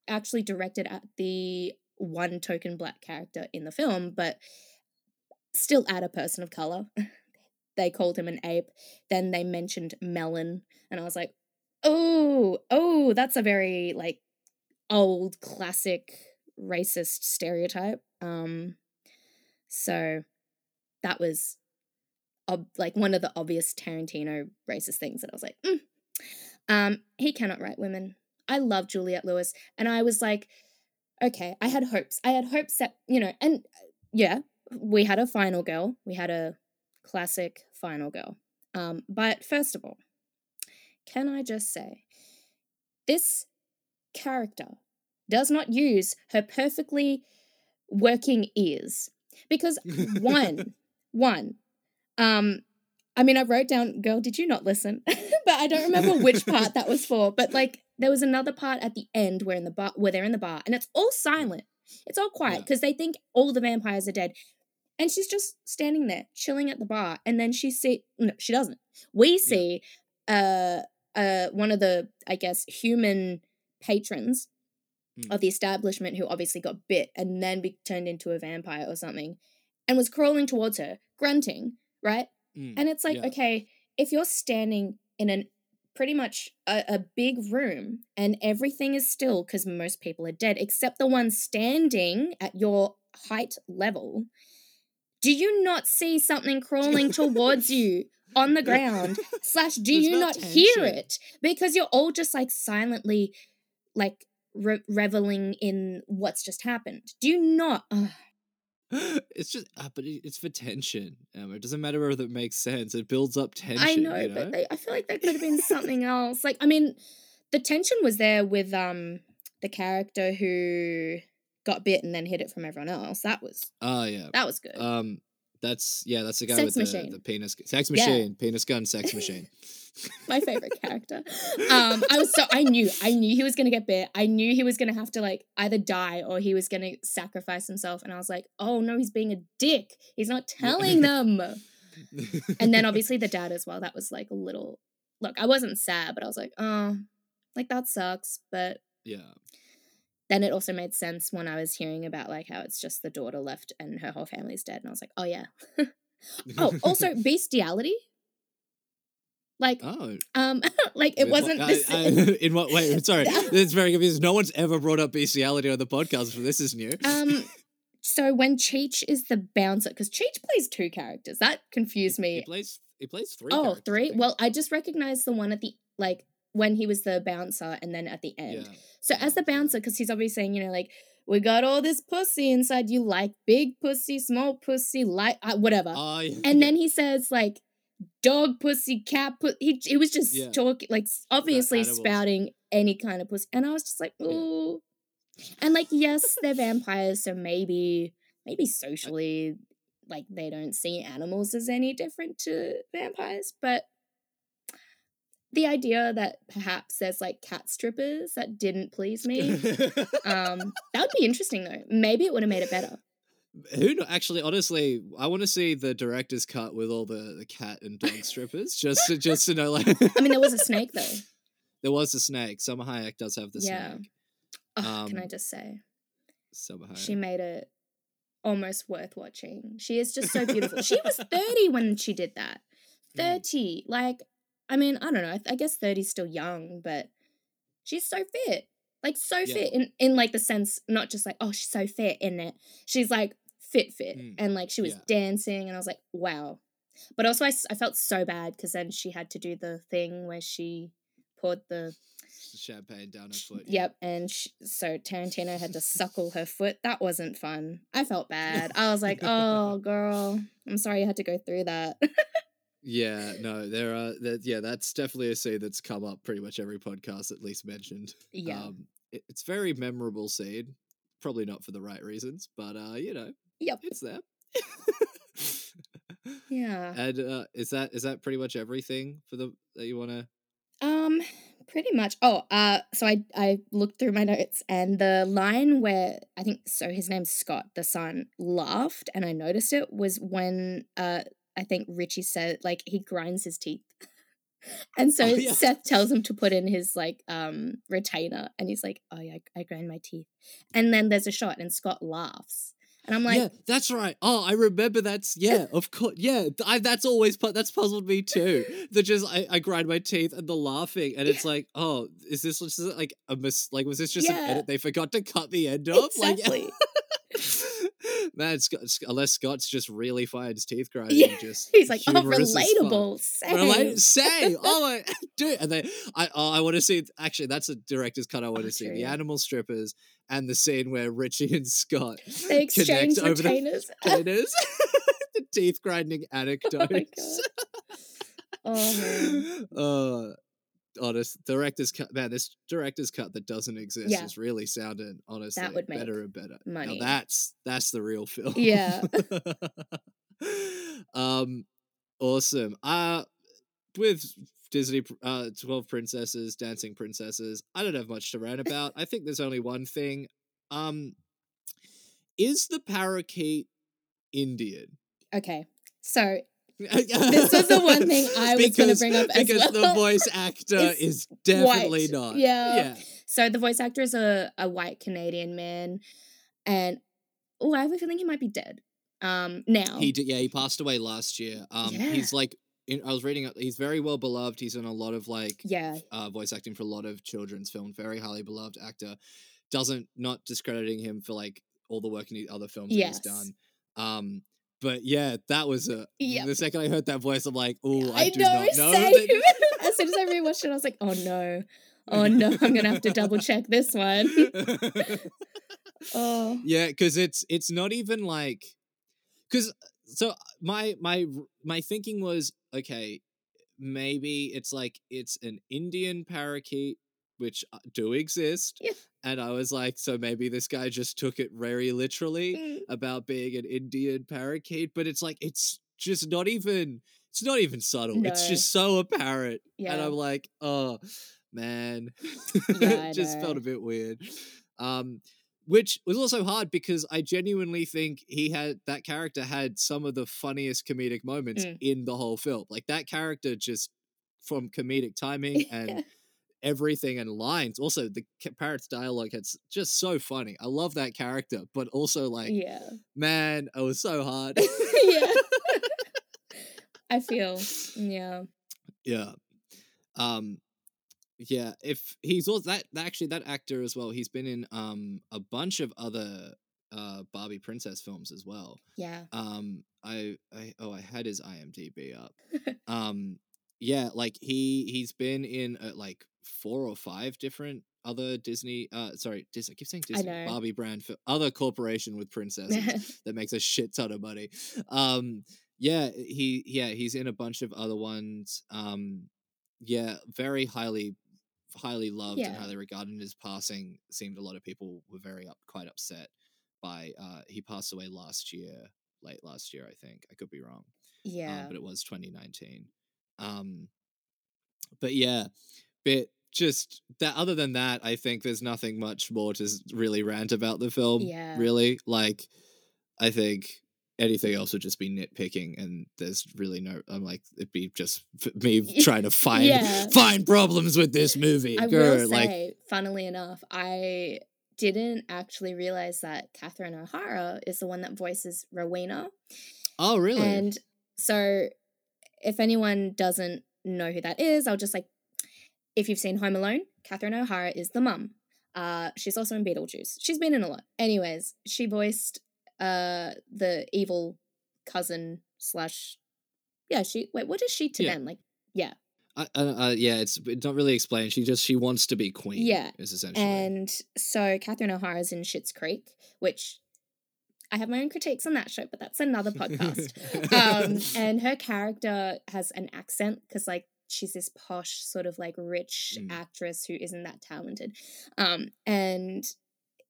actually directed at the one token black character in the film, but still at a person of color. (laughs) they called him an ape. Then they mentioned melon, and I was like, oh, oh, that's a very like old classic racist stereotype. Um, so that was ob- like one of the obvious Tarantino racist things that I was like, mm. um, he cannot write women. I love Juliette Lewis, and I was like, okay, I had hopes. I had hopes that, you know, and yeah, we had a final girl. We had a classic final girl. Um, but first of all, can I just say, this character does not use her perfectly working ears. Because one, (laughs) one, um, I mean, I wrote down, girl, did you not listen? (laughs) but I don't remember which part that was for. But like, there was another part at the end where in the bar, where they're in the bar, and it's all silent. It's all quiet Yeah. because they think all the vampires are dead, and she's just standing there chilling at the bar. And then she see, no, she doesn't. We see, uh, uh, one of the I guess human patrons Mm. of the establishment who obviously got bit and then be turned into a vampire or something, and was crawling towards her, grunting, right? Mm, And it's like, yeah. okay, if you're standing in an pretty much a, a big room and everything is still because most people are dead except the one standing at your height level, do you not see something (laughs) crawling towards you on the (laughs) ground? Slash, do There's you no not hear it? Because you're all just like silently, like re- reveling in what's just happened. Do you not? Ugh. (gasps) it's just, uh, but it's for tension. Um, it doesn't matter whether it makes sense. It builds up tension. I know, you know? but they, I feel like there could have been something else. Like, I mean, the tension was there with um the character who got bit and then hid it from everyone else. That was Oh yeah. that was good. Um, that's yeah. That's the guy Sex with machine. the, the penis sex Yeah. machine, penis gun, sex machine. (laughs) My favorite character. Um, I was so I knew I knew he was gonna get bit. I knew he was gonna have to like either die or he was gonna sacrifice himself. And I was like, oh no, he's being a dick. He's not telling them. (laughs) and then obviously the dad as well. That was like a little. Look, I wasn't sad, but I was like, oh, like that sucks. But yeah. Then it also made sense when I was hearing about like how it's just the daughter left and her whole family's dead, and I was like, oh yeah. (laughs) oh, also (laughs) bestiality. Like, oh, um, (laughs) like it wasn't. I- I- in what way? Sorry, it's very confusing. No one's ever brought up bestiality on the podcast, so this is new. um, so when Cheech is the bouncer, because Cheech plays two characters, that confused me. He plays. He plays three. Oh, characters, I Well, I just recognized the one at the like when he was the bouncer, and then at the end. yeah. So as the bouncer, because he's obviously saying, you know, like we got all this pussy inside you, like big pussy, small pussy, like uh, whatever. Oh, (laughs) yeah. and then he says like dog pussy, cat pussy. He he was just Yeah. talking like obviously spouting any kind of pussy, and I was just like, ooh. And like, yes, they're vampires, so maybe maybe socially, like they don't see animals as any different to vampires, but the idea that perhaps there's like cat strippers that didn't please me. (laughs) Um, that would be interesting though. Maybe it would have made it better. Who kno- actually? Honestly, I want to see the director's cut with all the, the cat and dog strippers, just to, just to know. Like, I mean, there was a snake though. (laughs) there was a snake. Salma Hayek does have the Yeah. snake. Oh, can I Um, just say, Salma Hayek. she made it almost worth watching. She is just so beautiful. she was 30 when she did that. (laughs) Mm. 30. Like, I mean, I don't know. I, I guess 30 is still young, but she's so fit. Like so Yeah. fit in, in like the sense, not just like, oh, she's so fit in it. She's like fit fit. Mm. And like she was Yeah. dancing and I was like, wow. But also I, I felt so bad because then she had to do the thing where she poured the champagne down her foot. Yep, and sh- so Tarantino had to suckle her (laughs) foot. That wasn't fun. I felt bad. (laughs) I was like, "Oh, (laughs) girl, I'm sorry you had to go through that." Yeah, no, there are. That, yeah, that's definitely a scene that's come up pretty much every podcast at least mentioned. yeah, Um, it, it's very memorable scene. Probably not for the right reasons, but uh, you know, yep, it's there. (laughs) yeah. and uh, is that is that pretty much everything for the that you want to? Um, pretty much. Oh, uh, so I I looked through my notes and the line where I think so his name's Scott, the son, laughed and I noticed it was when uh I think Richie said like he grinds his teeth. (laughs) And so Oh, yeah. Seth tells him to put in his like um retainer and he's like, "Oh yeah, I, I grind my teeth." And then there's a shot and Scott laughs. And I'm like, yeah, that's right. Oh, I remember that's yeah, of course. Yeah, I, that's always that's puzzled me too. (laughs) The just I, I grind my teeth and the laughing, and it's like, oh, is this just like a mis? Like, was this just an edit they forgot to cut the end off? (laughs) exactly. Like, man, Scott, unless Scott's just really fired his teeth grinding, Yeah. just (laughs) he's like, "Oh, humorous as fuck. relatable." Relate, say, (laughs) oh my, (laughs) dude, and then I, oh, I want to see. Actually, that's a director's cut. I want Oh, to see the animal strippers and the scene where Richie and Scott They exchange over the retainers. retainers. the teeth grinding oh, anecdotes. Oh, man. Uh, honest director's cut. Man, this director's cut that doesn't exist Yeah. is really sounding honestly that would make better and better. money. Now that's that's the real film. Yeah. (laughs) um, awesome. Uh, with Disney, uh, Twelve Princesses, Dancing Princesses. I don't have much to rant (laughs) about. I think there's only one thing. Um, is the parakeet Indian? Okay, so this is the one thing I was gonna (laughs) bring up as because the voice (laughs) actor is definitely white. not. Yeah. yeah. so the voice actor is a, a white Canadian man, and oh, I have a feeling he might be dead. Um, now He did. Yeah, he passed away last year. Um, Yeah. he's like, in, I was reading. He's very well beloved. He's in a lot of like yeah, uh, voice acting for a lot of children's films. Very highly beloved actor. Doesn't not discrediting him for like all the work in the other films that Yes. he's done. Um, but yeah, that was a. Yep. The second I heard that voice, I'm like, oh, I, I, do know. not know. That- (laughs) as soon as I rewatched it, I was like, oh no, oh no, I'm gonna have to double check this one. (laughs) oh, yeah, because it's it's not even like, because so my my my thinking was okay, maybe it's like it's an Indian parakeet, which uh, do exist. Yeah. And I was like, so maybe this guy just took it very literally Mm, about being an Indian parakeet, but it's like it's just not even it's not even subtle. It's just so apparent. And I'm like, oh man. Yeah, (laughs) just felt a bit weird. Um which was also hard because I genuinely think he had that character had some of the funniest comedic moments Mm. in the whole film. Like that character just from comedic timing (laughs) and everything and lines. Also, the parrot's dialogue it's just so funny. I love that character, but also like, yeah, man, it was so hard. (laughs) yeah. (laughs) I feel, yeah, yeah. Um yeah, if he's also that that- actually that actor as well, he's been in um a bunch of other uh, Barbie princess films as well. Yeah. Um, I, I oh, I had his IMDb up. (laughs) um, yeah, like he he's been in uh, like four or five different other Disney. Uh, sorry, Disney. I keep saying Disney. Barbie brand for other corporation with princesses (laughs) that makes a shit ton of money. Um, yeah, he yeah he's in a bunch of other ones. Um, yeah, very highly highly loved and Yeah. highly regarded. And his passing seemed a lot of people were very up quite upset by. Uh, he passed away last year, late last year, I think. I could be wrong yeah. um, but it was 2019. Um, but yeah, but just that. Other than that, I think there's nothing much more to really rant about the film. Yeah. really. Like, I think anything else would just be nitpicking, and there's really no. I'm like, it'd be just me (laughs) trying to find Yeah. find problems with this movie. I Grr, will like, say, funnily enough, I didn't actually realize that Catherine O'Hara is the one that voices Rowena. oh really? And so, if anyone doesn't know who that is, I'll just like, if you've seen Home Alone, Catherine O'Hara is the mum. Uh, she's also in Beetlejuice. She's been in a lot. Anyways, she voiced uh the evil cousin slash. Yeah, she wait. What is she to Yeah. them? Like, yeah. I, uh, uh, yeah, it's, it's not really explained. She just she wants to be queen. Yeah, is essentially. And so Catherine O'Hara's in Schitt's Creek, which I have my own critiques on that show, but that's another (laughs) podcast. (laughs) um, and her character has an accent because, like, she's this posh, sort of like rich Mm. actress who isn't that talented. Um, and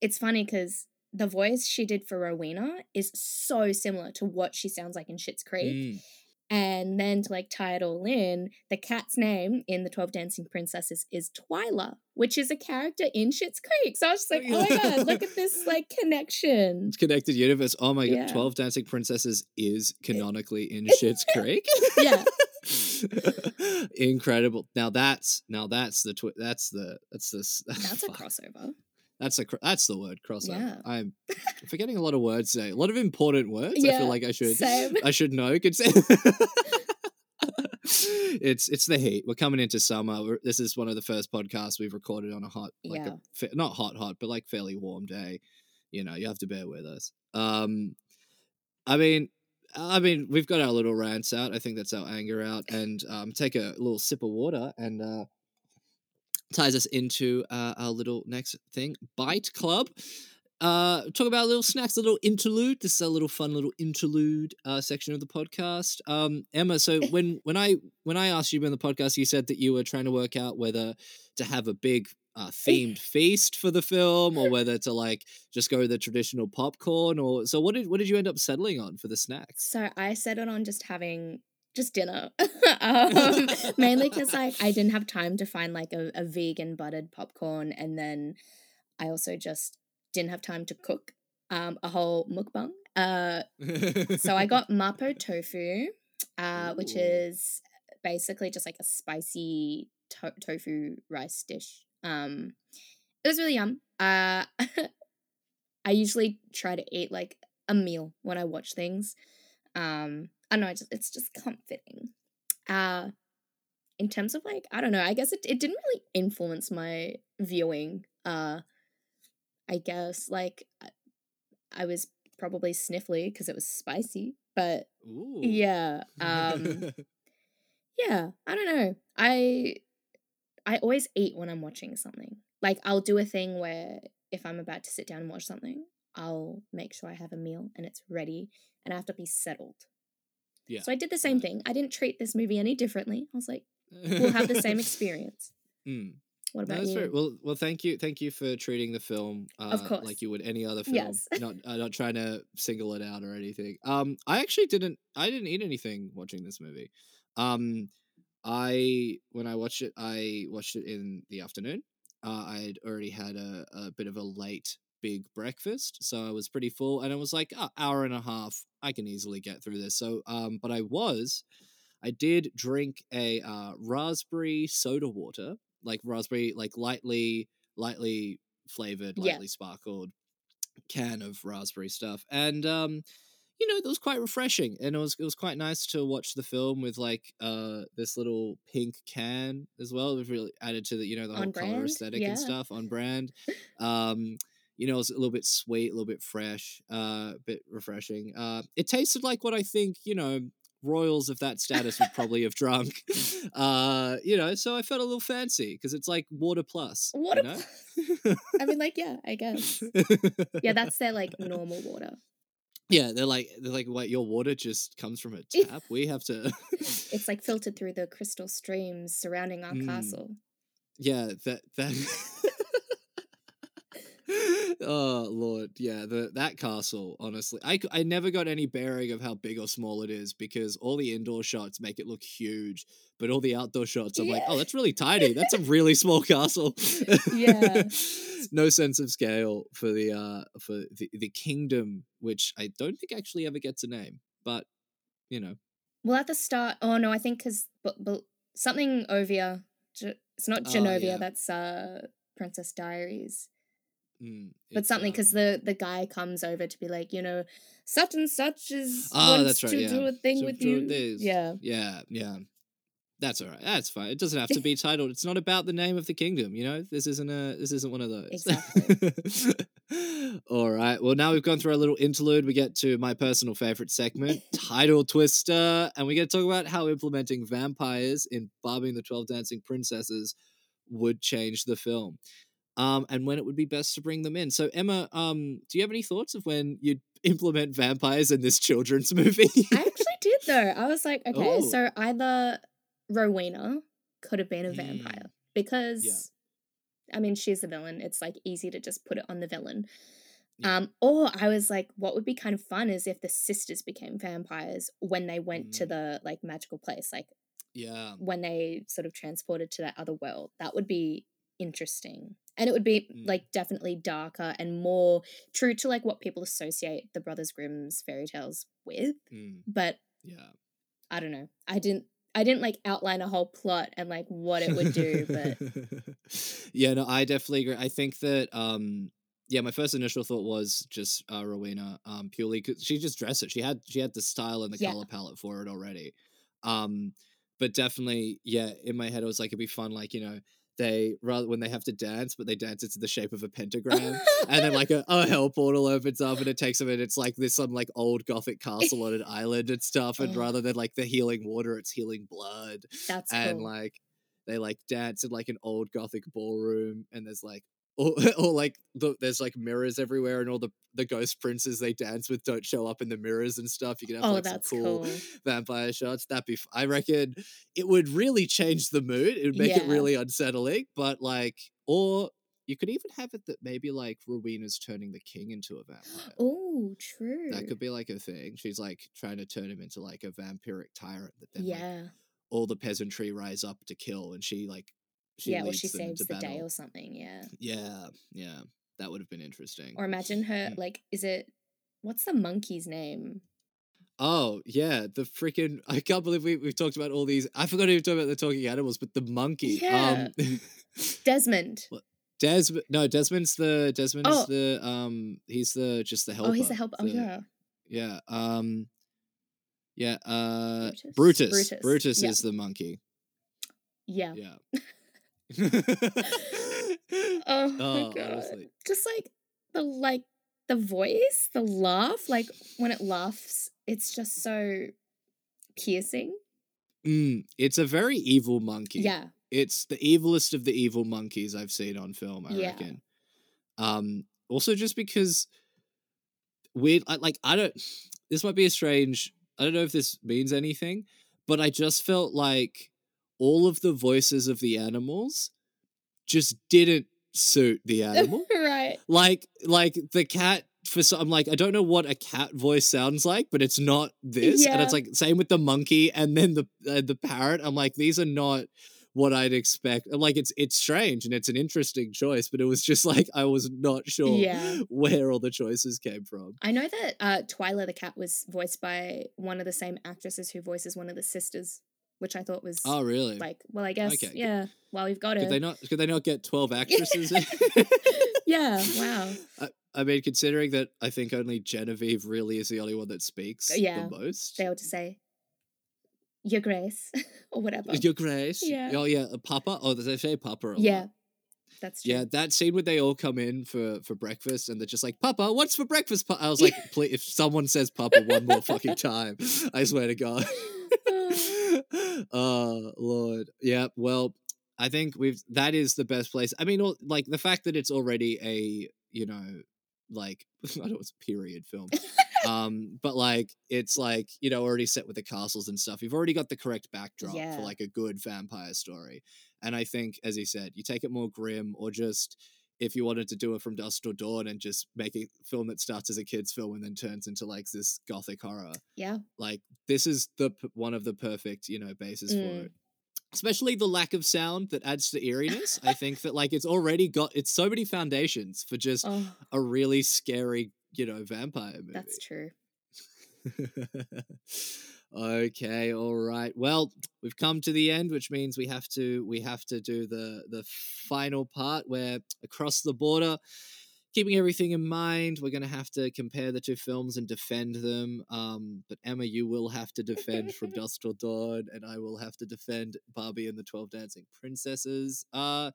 it's funny because the voice she did for Rowena is so similar to what she sounds like in Schitt's Creek. Mm. And then to like tie it all in, the cat's name in the Twelve Dancing Princesses is Twyla, which is a character in Schitt's Creek. So I was just like, oh my god, look at this like connection. It's connected universe. Oh my Yeah. god, Twelve Dancing Princesses is canonically in (laughs) Schitt's Creek. Yeah. (laughs) incredible. Now that's now that's the twi- that's the that's this s- (laughs) That's a crossover. That's a cr- that's the word crossover. Yeah. I'm (laughs) forgetting a lot of words today. A lot of important words. I feel like I should Same. I should know. It's it's the heat. We're coming into summer. We're, this is one of the first podcasts we've recorded on a hot, like Yeah. a not hot hot, but like fairly warm day. You know, you have to bear with us. Um, I mean, I mean, we've got our little rants out. I think that's our anger out, and um, take a little sip of water and. Uh, ties us into uh, our little next thing bite club uh talk about little snacks a little interlude this is a little fun little interlude uh section of the podcast um emma so (laughs) when when i when i asked you in the podcast you said that you were trying to work out whether to have a big uh, themed feast for the film or whether to like just go the traditional popcorn or so what did what did you end up settling on for the snacks So I settled on just having just dinner. (laughs) um, (laughs) mainly because like I didn't have time to find like a, a vegan buttered popcorn, and then I also just didn't have time to cook um a whole mukbang. Uh, so I got (laughs) mapo tofu, uh, which is basically just like a spicy to- tofu rice dish. Um, it was really yum. Uh, (laughs) I usually try to eat like a meal when I watch things. Um, I don't know. Just, it's just comforting. Uh, in terms of like, I don't know. I guess it, it didn't really influence my viewing. Uh, I guess like I, I was probably sniffly because it was spicy, but Ooh. yeah. Um, (laughs) yeah, I don't know. I I always eat when I'm watching something. Like I'll do a thing where if I'm about to sit down and watch something, I'll make sure I have a meal and it's ready and I have to be settled. Yeah, So I did the same thing. I didn't treat this movie any differently. I was like, we'll have the same (laughs) experience. Mm. What about that's you? well, well, thank you, thank you for treating the film, uh, course. like you would any other film. Yes. not uh, not trying to single it out or anything. (laughs) Um, I actually didn't, I didn't eat anything watching this movie. Um, I when I watched it, I watched it in the afternoon. Uh, I'd already had a, a bit of a late big breakfast, so I was pretty full, and I was like, oh, hour and a half, I can easily get through this. So, um, but I was, I did drink a uh, raspberry soda water, like raspberry, like lightly, lightly flavored, Yeah. lightly sparkled can of raspberry stuff, and um, you know, it was quite refreshing, and it was it was quite nice to watch the film with like uh this little pink can as well. It really added to the you know the On whole color brand, aesthetic yeah. and stuff on brand. (laughs) Um, you know, it was a little bit sweet, a little bit fresh, uh, a bit refreshing. Uh, it tasted like what I think, you know, royals of that status would probably have drunk. (laughs) (laughs) Uh, you know, so I felt a little fancy because it's like water plus. Water you know? plus. I mean, like, yeah, I guess. Yeah, that's their like normal water. Yeah. They're like they're like, what? Your water just comes from a tap. We have to. It's like filtered through the crystal streams surrounding our Mm. castle. yeah. That that. (laughs) (laughs) oh lord yeah the that castle honestly I, I never got any bearing of how big or small it is because all the indoor shots make it look huge but all the outdoor shots i'm like oh that's really tiny that's a (laughs) really small castle Yeah. (laughs) no sense of scale for the uh for the, the kingdom which i don't think actually ever gets a name but you know Well, at the start, oh no, I think because but, but something Ovia. It's not Oh, Genovia. yeah. That's uh Princess Diaries. Mm, But something because um, the the guy comes over to be like, you know, such and such is Oh, wants right, to yeah. do a thing To with you. this. Yeah. Yeah, yeah. That's all right. That's fine. It doesn't have to (laughs) be titled. It's not about the name of the kingdom, you know? This isn't a this isn't one of those. Exactly. (laughs) all right. Well, now we've gone through our little interlude. We get to my personal favorite segment, Title Twister, and we get to talk about how implementing vampires in Barbie and the 12 Dancing Princesses would change the film. Um, and when it would be best to bring them in. So, Emma, um, do you have any thoughts of when you'd (laughs) implement vampires in this children's (laughs) movie? I actually did though. I was like, okay, Oh. so either Rowena could have been a Mm. vampire because, I mean, she's the villain. It's like easy to just put it on the villain. Yeah. Um, or I was like, what would be kind of fun is if the sisters became vampires when they went to Mm. the like magical place, like yeah. when they sort of transported to that other world. That would be interesting. And it would be Mm. like definitely darker and more true to like what people associate the Brothers Grimm's fairy tales with. Mm, But yeah. I don't know. I didn't I didn't like outline a whole plot and like what it would do, but (laughs) yeah, no, I definitely agree. I think that um yeah, my first initial thought was just uh Rowena, um, purely because she just dressed it. She had she had the style and the Yeah. color palette for it already. Um, but definitely, yeah, in my head it was like it'd be fun, like, you know, they rather when they have to dance, but they dance into the shape of a pentagram. (laughs) and then like a, a hell portal opens up and it takes them and it's like this some like old gothic castle on an (laughs) island and stuff and Oh. rather than like the healing water it's healing blood that's and cool. like they like dance in like an old gothic ballroom and there's like or, (laughs) or like the, there's like mirrors everywhere and all the the ghost princes they dance with don't show up in the mirrors and stuff you can have oh, like some cool, cool. vampire shots that'd be f- i reckon it would really change the mood it would make it really unsettling but like or you could even have it that maybe like Rowena's turning the king into a vampire. Oh, true. That could be like a thing. She's like trying to turn him into like a vampiric tyrant that then like, yeah. all the peasantry rise up to kill and she like she yeah, or she saves the day or something, yeah. Yeah, yeah. That would have been interesting. Or imagine her Mm. like is it what's the monkey's name? Oh, yeah, the freaking I can't believe we we've talked about all these I forgot to even talk about the talking animals, but the monkey. Yeah. Um (laughs) Desmond. Desmond no, Desmond's the Desmond's Oh. the um he's the just the helper. Oh, he's the helper. Oh yeah. Yeah. Um yeah, uh Brutus? Brutus. Brutus, Brutus, yeah. is the monkey. Yeah. Yeah. (laughs) (laughs) (laughs) (laughs) Oh, my Oh, god. honestly. Just like the like the voice, the laugh, like when it laughs, it's just so piercing. Mm, it's a very evil monkey. Yeah. It's the evilest of the evil monkeys I've seen on film, I Yeah. reckon. Um also just because weird I, like I don't (sighs) this might be a strange I don't know if this means anything, but I just felt like all of the voices of the animals just didn't suit the (laughs) animal. right. like like the cat for some I'm like I don't know what a cat voice sounds like, but it's not this. And it's like same with the monkey and then the uh, the parrot. I'm like these are not what I'd expect. I'm like it's it's strange and it's an interesting choice, but it was just like I was not sure Yeah. (laughs) where all the choices came from. I know that uh Twyla the cat was voiced by one of the same actresses who voices one of the sisters, which I thought was Oh really? like, well, I guess, Okay, good. yeah. Well, we've got it could they not could they not get 12 (laughs) actresses? (laughs) yeah. (laughs) Wow. I, I mean, considering that I think only Genevieve really is the only one that speaks uh, Yeah. the most. They ought to say, Your Grace, or whatever. Your Grace. Yeah. Oh yeah, Papa. Oh, they say Papa a lot. yeah. That's true. Yeah, that scene where they all come in for for breakfast and they're just like, "Papa, what's for breakfast?" Pa-? I was like, "Please, if someone says Papa one more fucking time, I swear to God." (laughs) oh Lord, yeah. Well, I think we've that is the best place. I mean, all- like the fact that it's already a you know, like (laughs) I know it's a period film, (laughs) um, but like it's like you know already set with the castles and stuff. You've already got the correct backdrop Yeah. for like a good vampire story. And I think, as he said, you take it more grim, or just if you wanted to do it from dusk till dawn and just make a film that starts as a kids' film and then turns into like this gothic horror. yeah. Like this is the one of the perfect you know bases for Mm. it. Especially the lack of sound that adds to eeriness. I think that like it's already got it's so many foundations for just Oh, a really scary you know vampire movie. that's true. (laughs) okay, all right. Well, we've come to the end, which means we have to we have to do the the final part where across the border, keeping everything in mind, we're going to have to compare the two films and defend them. Um, but Emma, you will have to defend From (laughs) Dusk Till Dawn, and I will have to defend Barbie and the Twelve Dancing Princesses. Uh,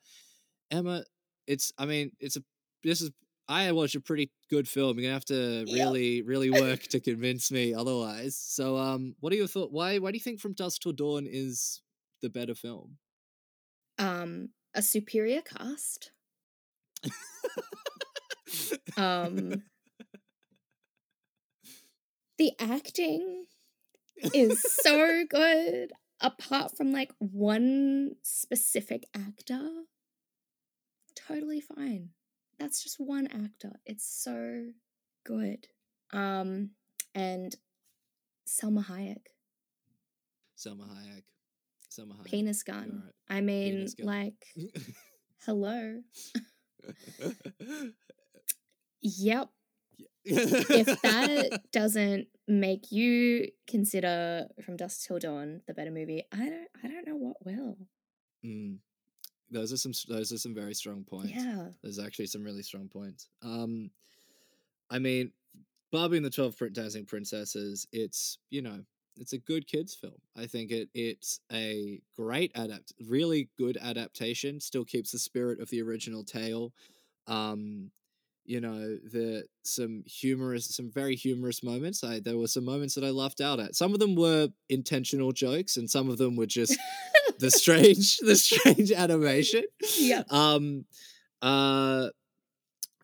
Emma, it's I mean it's a this is I watched a pretty good film. You're gonna have to Yep. really, really (laughs) work to convince me otherwise. So, um, what are your thoughts? Why, why do you think From Dusk Till Dawn is the better film? Um, a superior cast. Um, the acting is so (laughs) good. Apart from like one specific actor, totally fine. That's just one actor. It's so good. Um, and Salma Hayek, Salma Hayek. Salma Hayek. penis gun. right. I mean, gun. like, (laughs) hello. Yep. if that (laughs) doesn't make you consider From Dusk Till Dawn the better movie, I don't I don't know what will. Mm. Those are some. Those are some very strong points. Yeah. There's actually some really strong points. Um, I mean, Barbie and the Twelve Print Dancing Princesses. It's you know, it's a good kids film. I think it it's a great adapt, really good adaptation. Still keeps the spirit of the original tale. Um, you know, the some humorous, some very humorous moments. I there were some moments that I laughed out at. Some of them were intentional jokes, and some of them were just (laughs) (laughs) the strange, the strange animation. Yeah. um uh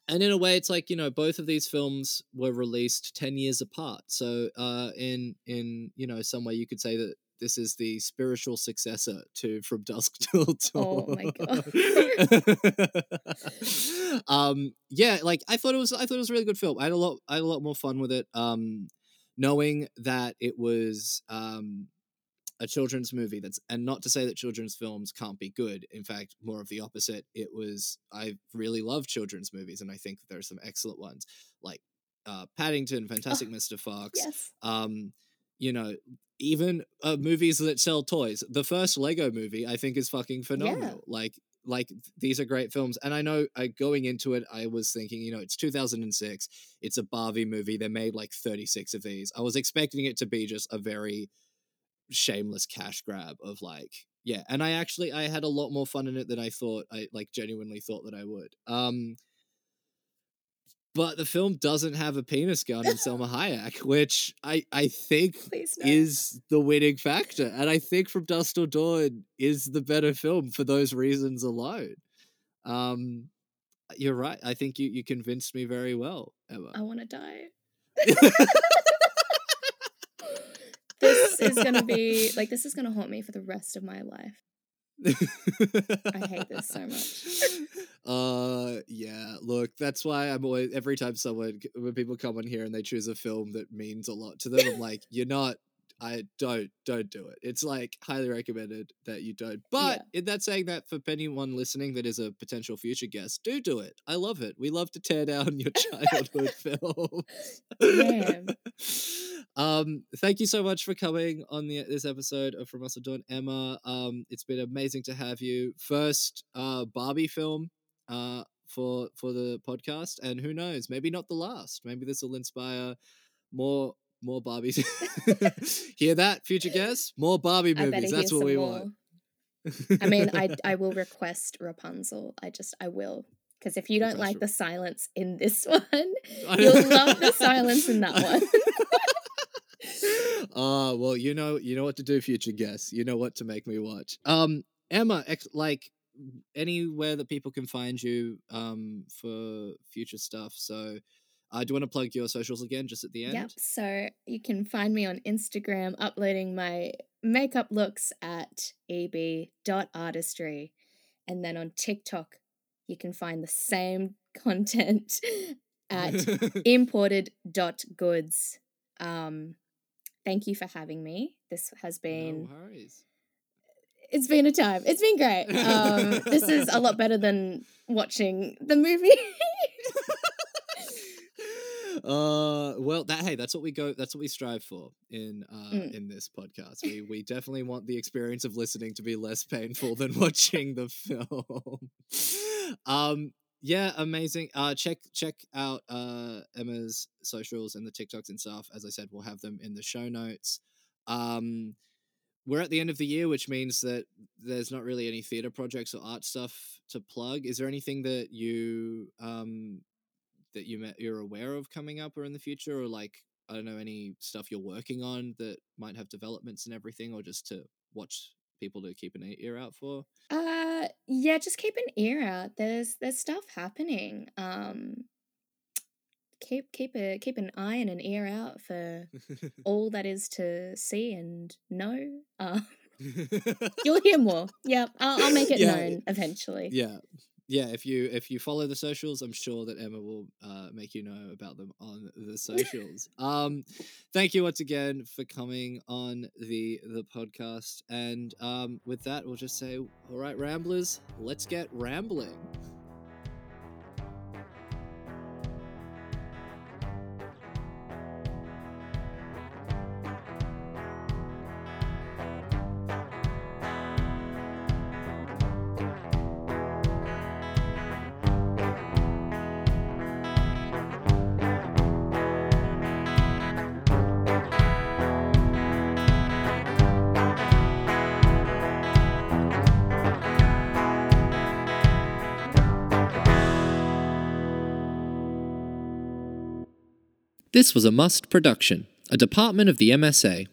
and in a way it's like you know both of these films were released 10 years apart. So uh in in you know some way you could say that this is the spiritual successor to from dusk (laughs) till dawn Oh my god. (laughs) um yeah like i thought it was i thought it was a really good film. I had a lot i had a lot more fun with it. Um knowing that it was um a children's movie that's and not to say that children's films can't be good in fact more of the opposite. It was i really love children's movies and i think there are some excellent ones like uh paddington fantastic mr fox Yes. um you know even uh, movies that sell toys. The first lego movie i think is fucking phenomenal. Like like these are great films and i know I, going into it i was thinking you know it's 2006 it's a barbie movie they made like 36 of these. I was expecting it to be just a very shameless cash grab of like yeah and i actually i had a lot more fun in it than i thought i like genuinely thought that i would um but the film doesn't have a penis gun in Salma Hayek, which I, I think (laughs) is the winning factor. And I think From Dusk Till Dawn is the better film for those reasons alone. Um, you're right. I think you, you convinced me very well, Emma. I want to die. (laughs) (laughs) is gonna be like this is gonna haunt me for the rest of my life. I hate this so much. (laughs) Uh, yeah. Look, that's why I'm always every time someone when people come on here and they choose a film that means a lot to them, I'm like, you're not. I don't don't do it. It's like highly recommended that you don't. But in that saying that for anyone listening that is a potential future guest, do do it. I love it. We love to tear down your childhood (laughs) film. Damn. (laughs) um, thank you so much for coming on the this episode of From Us Dawn, Emma. Um, it's been amazing to have you. First, uh, Barbie film, uh, for for the podcast, and who knows, maybe not the last. Maybe this will inspire more more Barbies. (laughs) Hear that, future (laughs) guests? More Barbie movies. That's what we more. want. I mean, I (laughs) I will request Rapunzel. I just I will because if you don't like the silence in this one, you'll love the silence in that one. uh well you know you know what to do future guests you know what to make me watch um emma ex- like anywhere that people can find you um for future stuff so uh, do you want to plug your socials again just at the end Yep. So you can find me on Instagram uploading my makeup looks at eb.artistry. And then on TikTok, you can find the same (laughs) content (laughs) at (laughs) imported.goods. Um, thank you for having me. This has been no worries it's been a time. It's been great. Um, this is a lot better than watching the movie. Uh well that hey that's what we go that's what we strive for in uh Mm. in this podcast. We we definitely want the experience of listening to be less painful than (laughs) watching the film. (laughs) Um yeah amazing. Uh check check out uh emma's socials and the tiktoks and stuff. As i said we'll have them in the show notes. Um we're at the end of the year which means that there's not really any theater projects or art stuff to plug. Is there anything that you um that you met, you're aware of coming up or in the future or like i don't know any stuff you're working on that might have developments and everything or just to watch people to keep an ear out for Uh yeah, just keep an ear out. There's there's stuff happening. Um keep keep a keep an eye and an ear out for (laughs) all that is to see and know. Uh (laughs) (laughs) you'll hear more. Yeah, I'll, I'll make it Yeah, known eventually. yeah yeah if you if you follow the socials i'm sure that emma will uh, make you know about them on the socials. Um thank you once again for coming on the the podcast and um with that we'll just say all right ramblers let's get rambling This was a Must production, a department of the MSA.